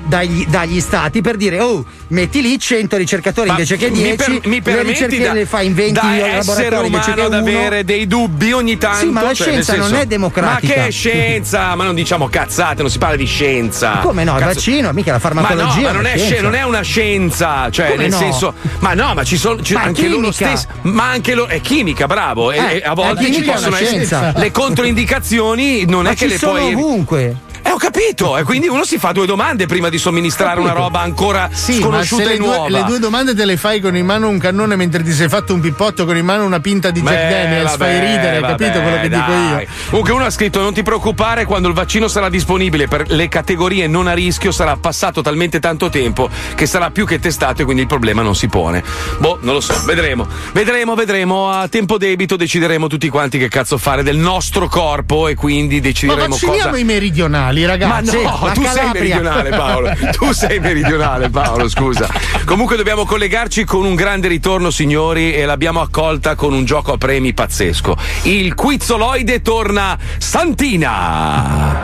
dagli, dagli stati per dire, oh, metti lì 100 ricercatori Ma invece che mi 10, per- mi permetti da- le fai in 20 da essere umano ad avere dei dubbi ogni tanto. Sì, ma la cioè, scienza non senso- è democratica. Ma che scienza? Ma non diciamo cazzate, non si parla di scienza. Come no? Il Cazzo- vaccino, mica la farmacologia. Ma no, ma è non è, scienza. sci- non è una scienza, cioè Come nel no? senso, ma no, ma ci sono ci- Ma è anche loro chimica. stessi, ma anche loro è chimica, bravo. Eh, e a volte ci chimica è possono essere le controindicazioni, non Ma è che ci le sono puoi ovunque. Ho capito, e quindi uno si fa due domande prima di somministrare una roba ancora Sì, ma sconosciuta e le due, nuova. le due domande te le fai con in mano un cannone mentre ti sei fatto un pippotto con in mano una pinta di Jack Daniels, vabbè, fai ridere, vabbè, capito quello che dico dai. io? Comunque uno ha scritto non ti preoccupare quando il vaccino sarà disponibile per le categorie non a rischio sarà passato talmente tanto tempo che sarà più che testato e quindi il problema non si pone. Boh, non lo so, vedremo. Vedremo, vedremo. A tempo debito decideremo tutti quanti che cazzo fare del nostro corpo e quindi Ma decideremo vacciniamo cosa i meridionali, ragazzi. ma no, tu sei Calabria. meridionale Paolo. Tu sei meridionale Paolo, scusa. Comunque dobbiamo collegarci con un grande ritorno, signori, e l'abbiamo accolta con un gioco a premi pazzesco. Il quizzoloide torna Santina.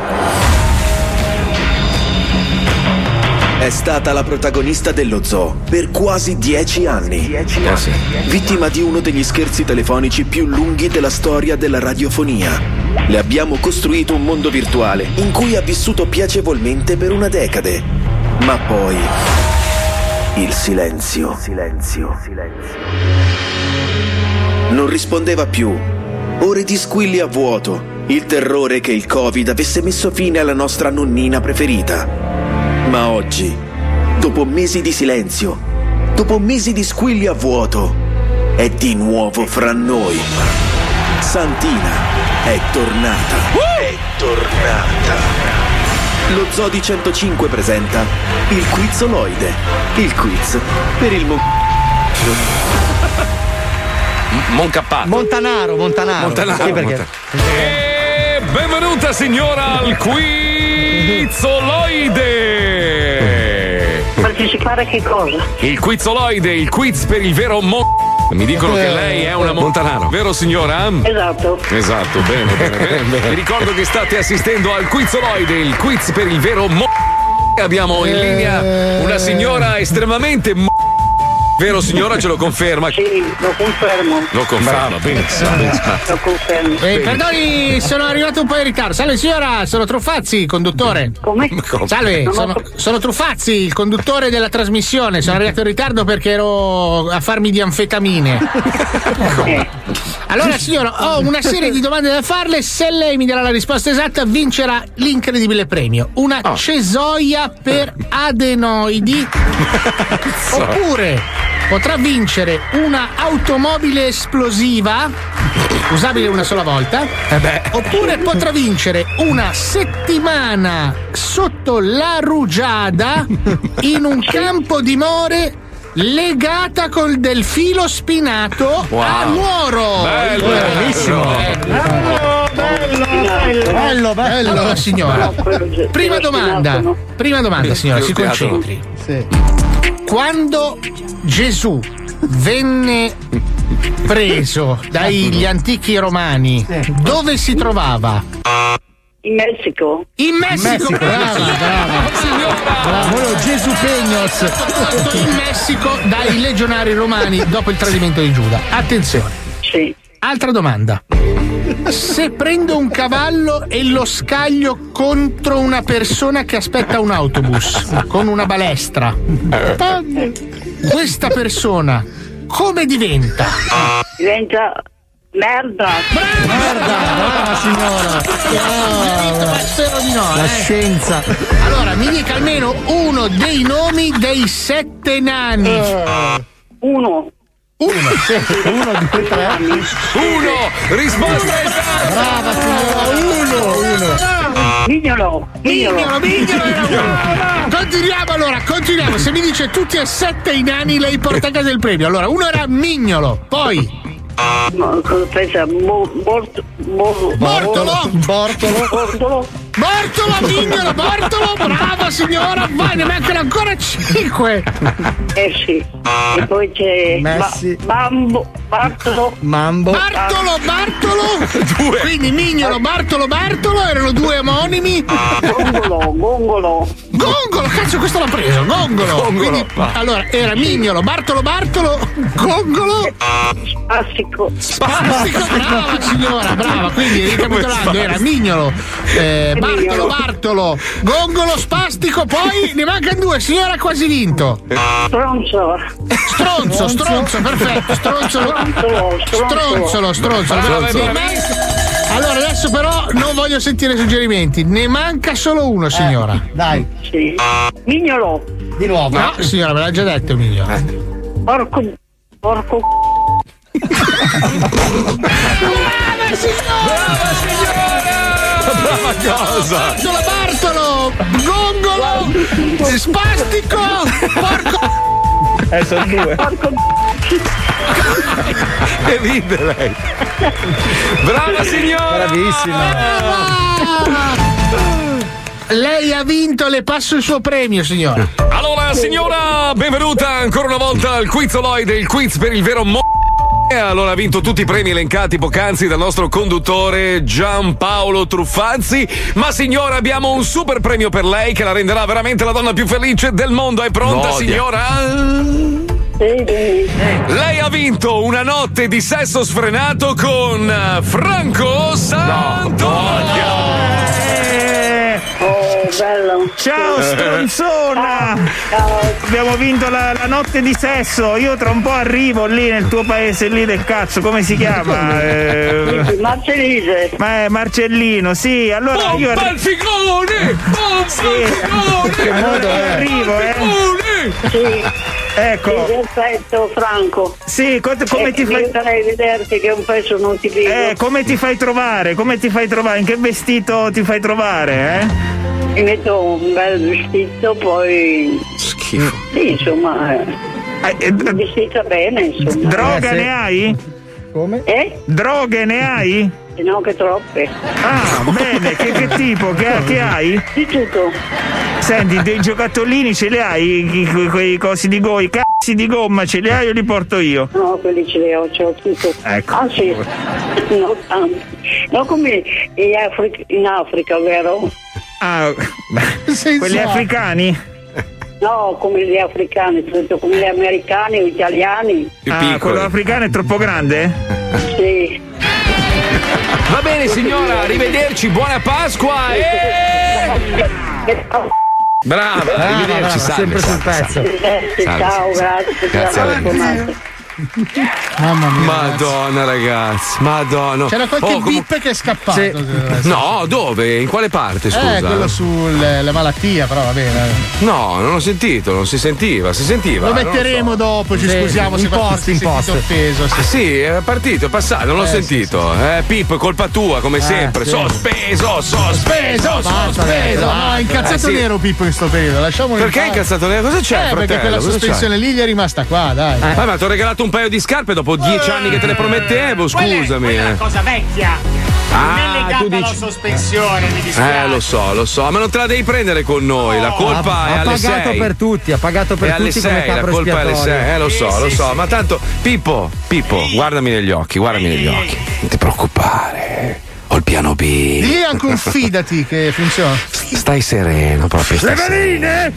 È stata la protagonista dello zoo per quasi dieci anni. Vittima di uno degli scherzi telefonici più lunghi della storia della radiofonia. Le abbiamo costruito un mondo virtuale in cui ha vissuto piacevolmente per una decade. Ma poi. Il silenzio. Silenzio. Non rispondeva più. Ore di squilli a vuoto. Il terrore che il Covid avesse messo fine alla nostra nonnina preferita. Ma oggi, dopo mesi di silenzio, dopo mesi di squilli a vuoto, è di nuovo fra noi. Santina è tornata. È tornata. Lo Zoo di 105 presenta il Quizoloide. Il quiz per il mo... Moncappato. Montanaro, Montanaro. Montanaro, Sì, perché- Montanaro. E benvenuta signora al quizzoloide. Partecipare a che cosa? Il quizzoloide, il quiz per il vero mo... Mi dicono che lei è una Montanaro, vero signora? Esatto. Esatto, bene, bene, bene. Vi ricordo che state assistendo al quizzoloide, il quiz per il vero mo... Abbiamo in linea una signora estremamente mo... Vero signora, ce lo conferma? Sì, lo confermo. Lo conferma, benissimo. benissimo. Lo confermo. Eh, perdoni, sono arrivato un po' in ritardo. Salve signora, sono Truffazzi, conduttore. Come? Salve, sono, sono Truffazzi, il conduttore della trasmissione. Sono arrivato in ritardo perché ero a farmi di anfetamine. Allora, signora, ho una serie di domande da farle. Se lei mi darà la risposta esatta, vincerà l'incredibile premio: una cesoia per adenoidi. Oppure potrà vincere una automobile esplosiva, usabile una sola volta. Oppure potrà vincere una settimana sotto la rugiada in un campo di more legata col del filo spinato Wow. a Nuoro. Bello, bellissimo. bello. Bello, bello. Allora, signora, prima domanda. Prima domanda, signora, si Dello teatro. Quando Gesù venne preso dagli antichi romani, dove si trovava? In Messico? In Messico, Messico, brava, brava. signora. Quello Gesù Peños. Portato in Messico dai legionari romani dopo il tradimento di Giuda. Attenzione. Sì. Altra domanda. Se prendo un cavallo e lo scaglio contro una persona che aspetta un autobus con una balestra, questa persona come diventa? Diventa merda. Merda, brava signora. Brava. Spero di no. La eh. scienza. Allora, mi dica almeno uno dei nomi dei sette nani. Uno. Uno, uno, due, tre. Uno, risposta esatta. Brava signora, uno, uno. Mignolo. Mignolo, mignolo era uno. Continuiamo allora, continuiamo. Se mi dice tutti e sette i nani, lei porta a casa il premio. Allora, uno era mignolo, poi. No, cosa pensa? Mo- mort- mo- Bortolo! Bortolo! Bortolo! Bortolo, mignolo, Bortolo! Brava signora! Vai, ne mancano ancora cinque! Eh sì. E poi c'è. Messi. Ba- Bambo. Bartolo. Mambo. Bartolo, Bartolo. Due. Quindi Mignolo, Bartolo, Bartolo erano due omonimi. Gongolo, gongolo. Gongolo, cazzo, questo l'ha preso. Gongolo. Gongolo, Quindi, allora, era Mignolo, Bartolo, Bartolo, Gongolo. Spastico. Spastico, brava signora, brava. Quindi ricapitolando, era Mignolo, eh, Bartolo, Bartolo, Gongolo, Spastico, poi ne mancano due, signora ha quasi vinto. Stronzo. Stronzo, stronzo, perfetto, stronzolo. Stronzolo, stronzolo. brava, Stronzo. ne manca- Allora adesso però non voglio sentire suggerimenti, ne manca solo uno, signora. Dai. Sì. Mignolo. Di nuovo. No, signora, me l'ha già detto Mignolo. Porco. Porco. Brava signora! Brava cosa! Bartolo, Bartolo! Gongolo! Spastico! Porco! Eh, sono due. E ride lei. Brava signora! Lei ha vinto, le passo il suo premio, signora. Allora, signora, benvenuta ancora una volta al Quizoloide, il quiz per il vero mo. E allora ha vinto tutti i premi elencati poc'anzi dal nostro conduttore Giampaolo Truffanzi. Ma signora, abbiamo un super premio per lei che la renderà veramente la donna più felice del mondo. È pronta, Nodia. signora? Lei ha vinto una notte di sesso sfrenato con eh, Franco Santo. Oh, bello. Ciao stronzona! Ciao. Abbiamo vinto la, la notte di sesso. Io tra un po' arrivo lì nel tuo paese lì del cazzo, come si chiama? Eh, Marcellise. Ma è Marcellino, sì. Allora io Pompa arri- il figone! Pompa Sì. il figone! Allora io arrivo, eh. Sì. Ecco. Perfetto, Franco. Sì, co- come Eh, ti fai? Vederti che un pezzo non ti vedo. Eh, come ti fai trovare? Come ti fai trovare? In che vestito ti fai trovare, eh? Mi metto un bel vestito, poi. Schifo. Sì, insomma. Eh, vestita bene, insomma. Droga ne hai? Come? Eh? Droghe ne hai? Se no che troppe. Ah, bene, che, che tipo? Che, che hai? Di tutto. Senti, dei giocattolini ce li hai? I- que- Quei cosi di gomma, i cazzi di gomma ce li hai o li porto io? No, quelli ce li ho, ce l'ho tutto. Ecco. Ah sì, no tanto. No come in Africa, in Africa vero? Ah, beh, quelli africani? No, come gli africani, come gli americani o italiani. Ah, quello africano è troppo grande? Sì. Va bene signora, arrivederci, buona Pasqua e... Brava, arrivederci, salve, sempre sul salve, pezzo. salve. Salve, Ciao, salve. grazie. Grazie a lei. Mamma mia. Madonna ragazzi, madonna. C'era qualche Oh, bip che è scappato. Sì. essere. No, dove? In quale parte, scusa? Eh, quello sulla malattia, però va bene. No, non ho sentito, non si sentiva, si sentiva. Lo metteremo so. dopo, ci Sì, scusiamo in se post, in post. offeso. Ah, sì, è partito, è passato, non l'ho Eh, sentito. Eh, Pip, colpa tua, come sempre. sì. Sospeso, sospeso, sospeso. No, incazzato Eh, sì. nero Pippo in sto periodo. Lasciamolo Perché è incazzato nero? Cosa c'è, Eh, perché quella sospensione lì gli è rimasta qua, dai. Eh, ma ti ho regalato un paio di scarpe dopo dieci anni che te le promettevo, è- scusami. Quella è eh. una cosa vecchia. non è Ah, legata alla dici- sospensione, mi dispiace. Eh, lo so, lo so, ma non te la devi prendere con noi. La colpa ha, è ha alle pagato 6. per tutti, ha pagato È per alle tutti come 6, la capro colpa è alle espiatorio. 6, eh, lo so, lo so, ma tanto Pippo, Pippo, guardami negli occhi, guardami negli occhi. Non ti preoccupare. Ho il piano B. Lì anche un fidati che funziona. Stai sereno, proprio. Stai Le veline!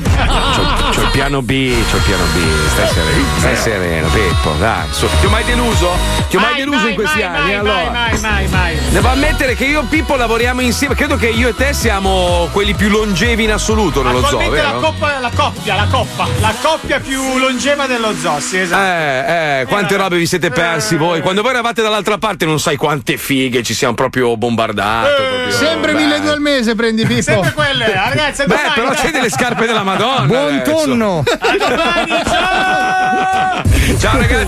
C'ho, c'ho il piano B, c'ho il piano B, stai sereno, stai sereno, Pippo, dai, su. Ti ho mai deluso? Ti ho mai, deluso in questi mai, anni? mai, allora. mai, mai, mai. Devo ammettere che io e Pippo lavoriamo insieme. Credo che io e te siamo quelli più longevi in assoluto nello zoo, la, coppa, la coppia, la coppa, la coppia più longeva dello zoo, sì, esatto. Eh, eh, quante robe vi siete persi voi? Quando voi eravate dall'altra parte non sai quante fighe ci siamo proprio bombardato. proprio- Sempre Beh. 1200 al mese prendi Pippo. Sempre quelle, ragazzi. a Beh, domani, però dai. c'è delle scarpe della Madonna. Buon adesso. tonno! A domani, ciao! Ciao ragazzi.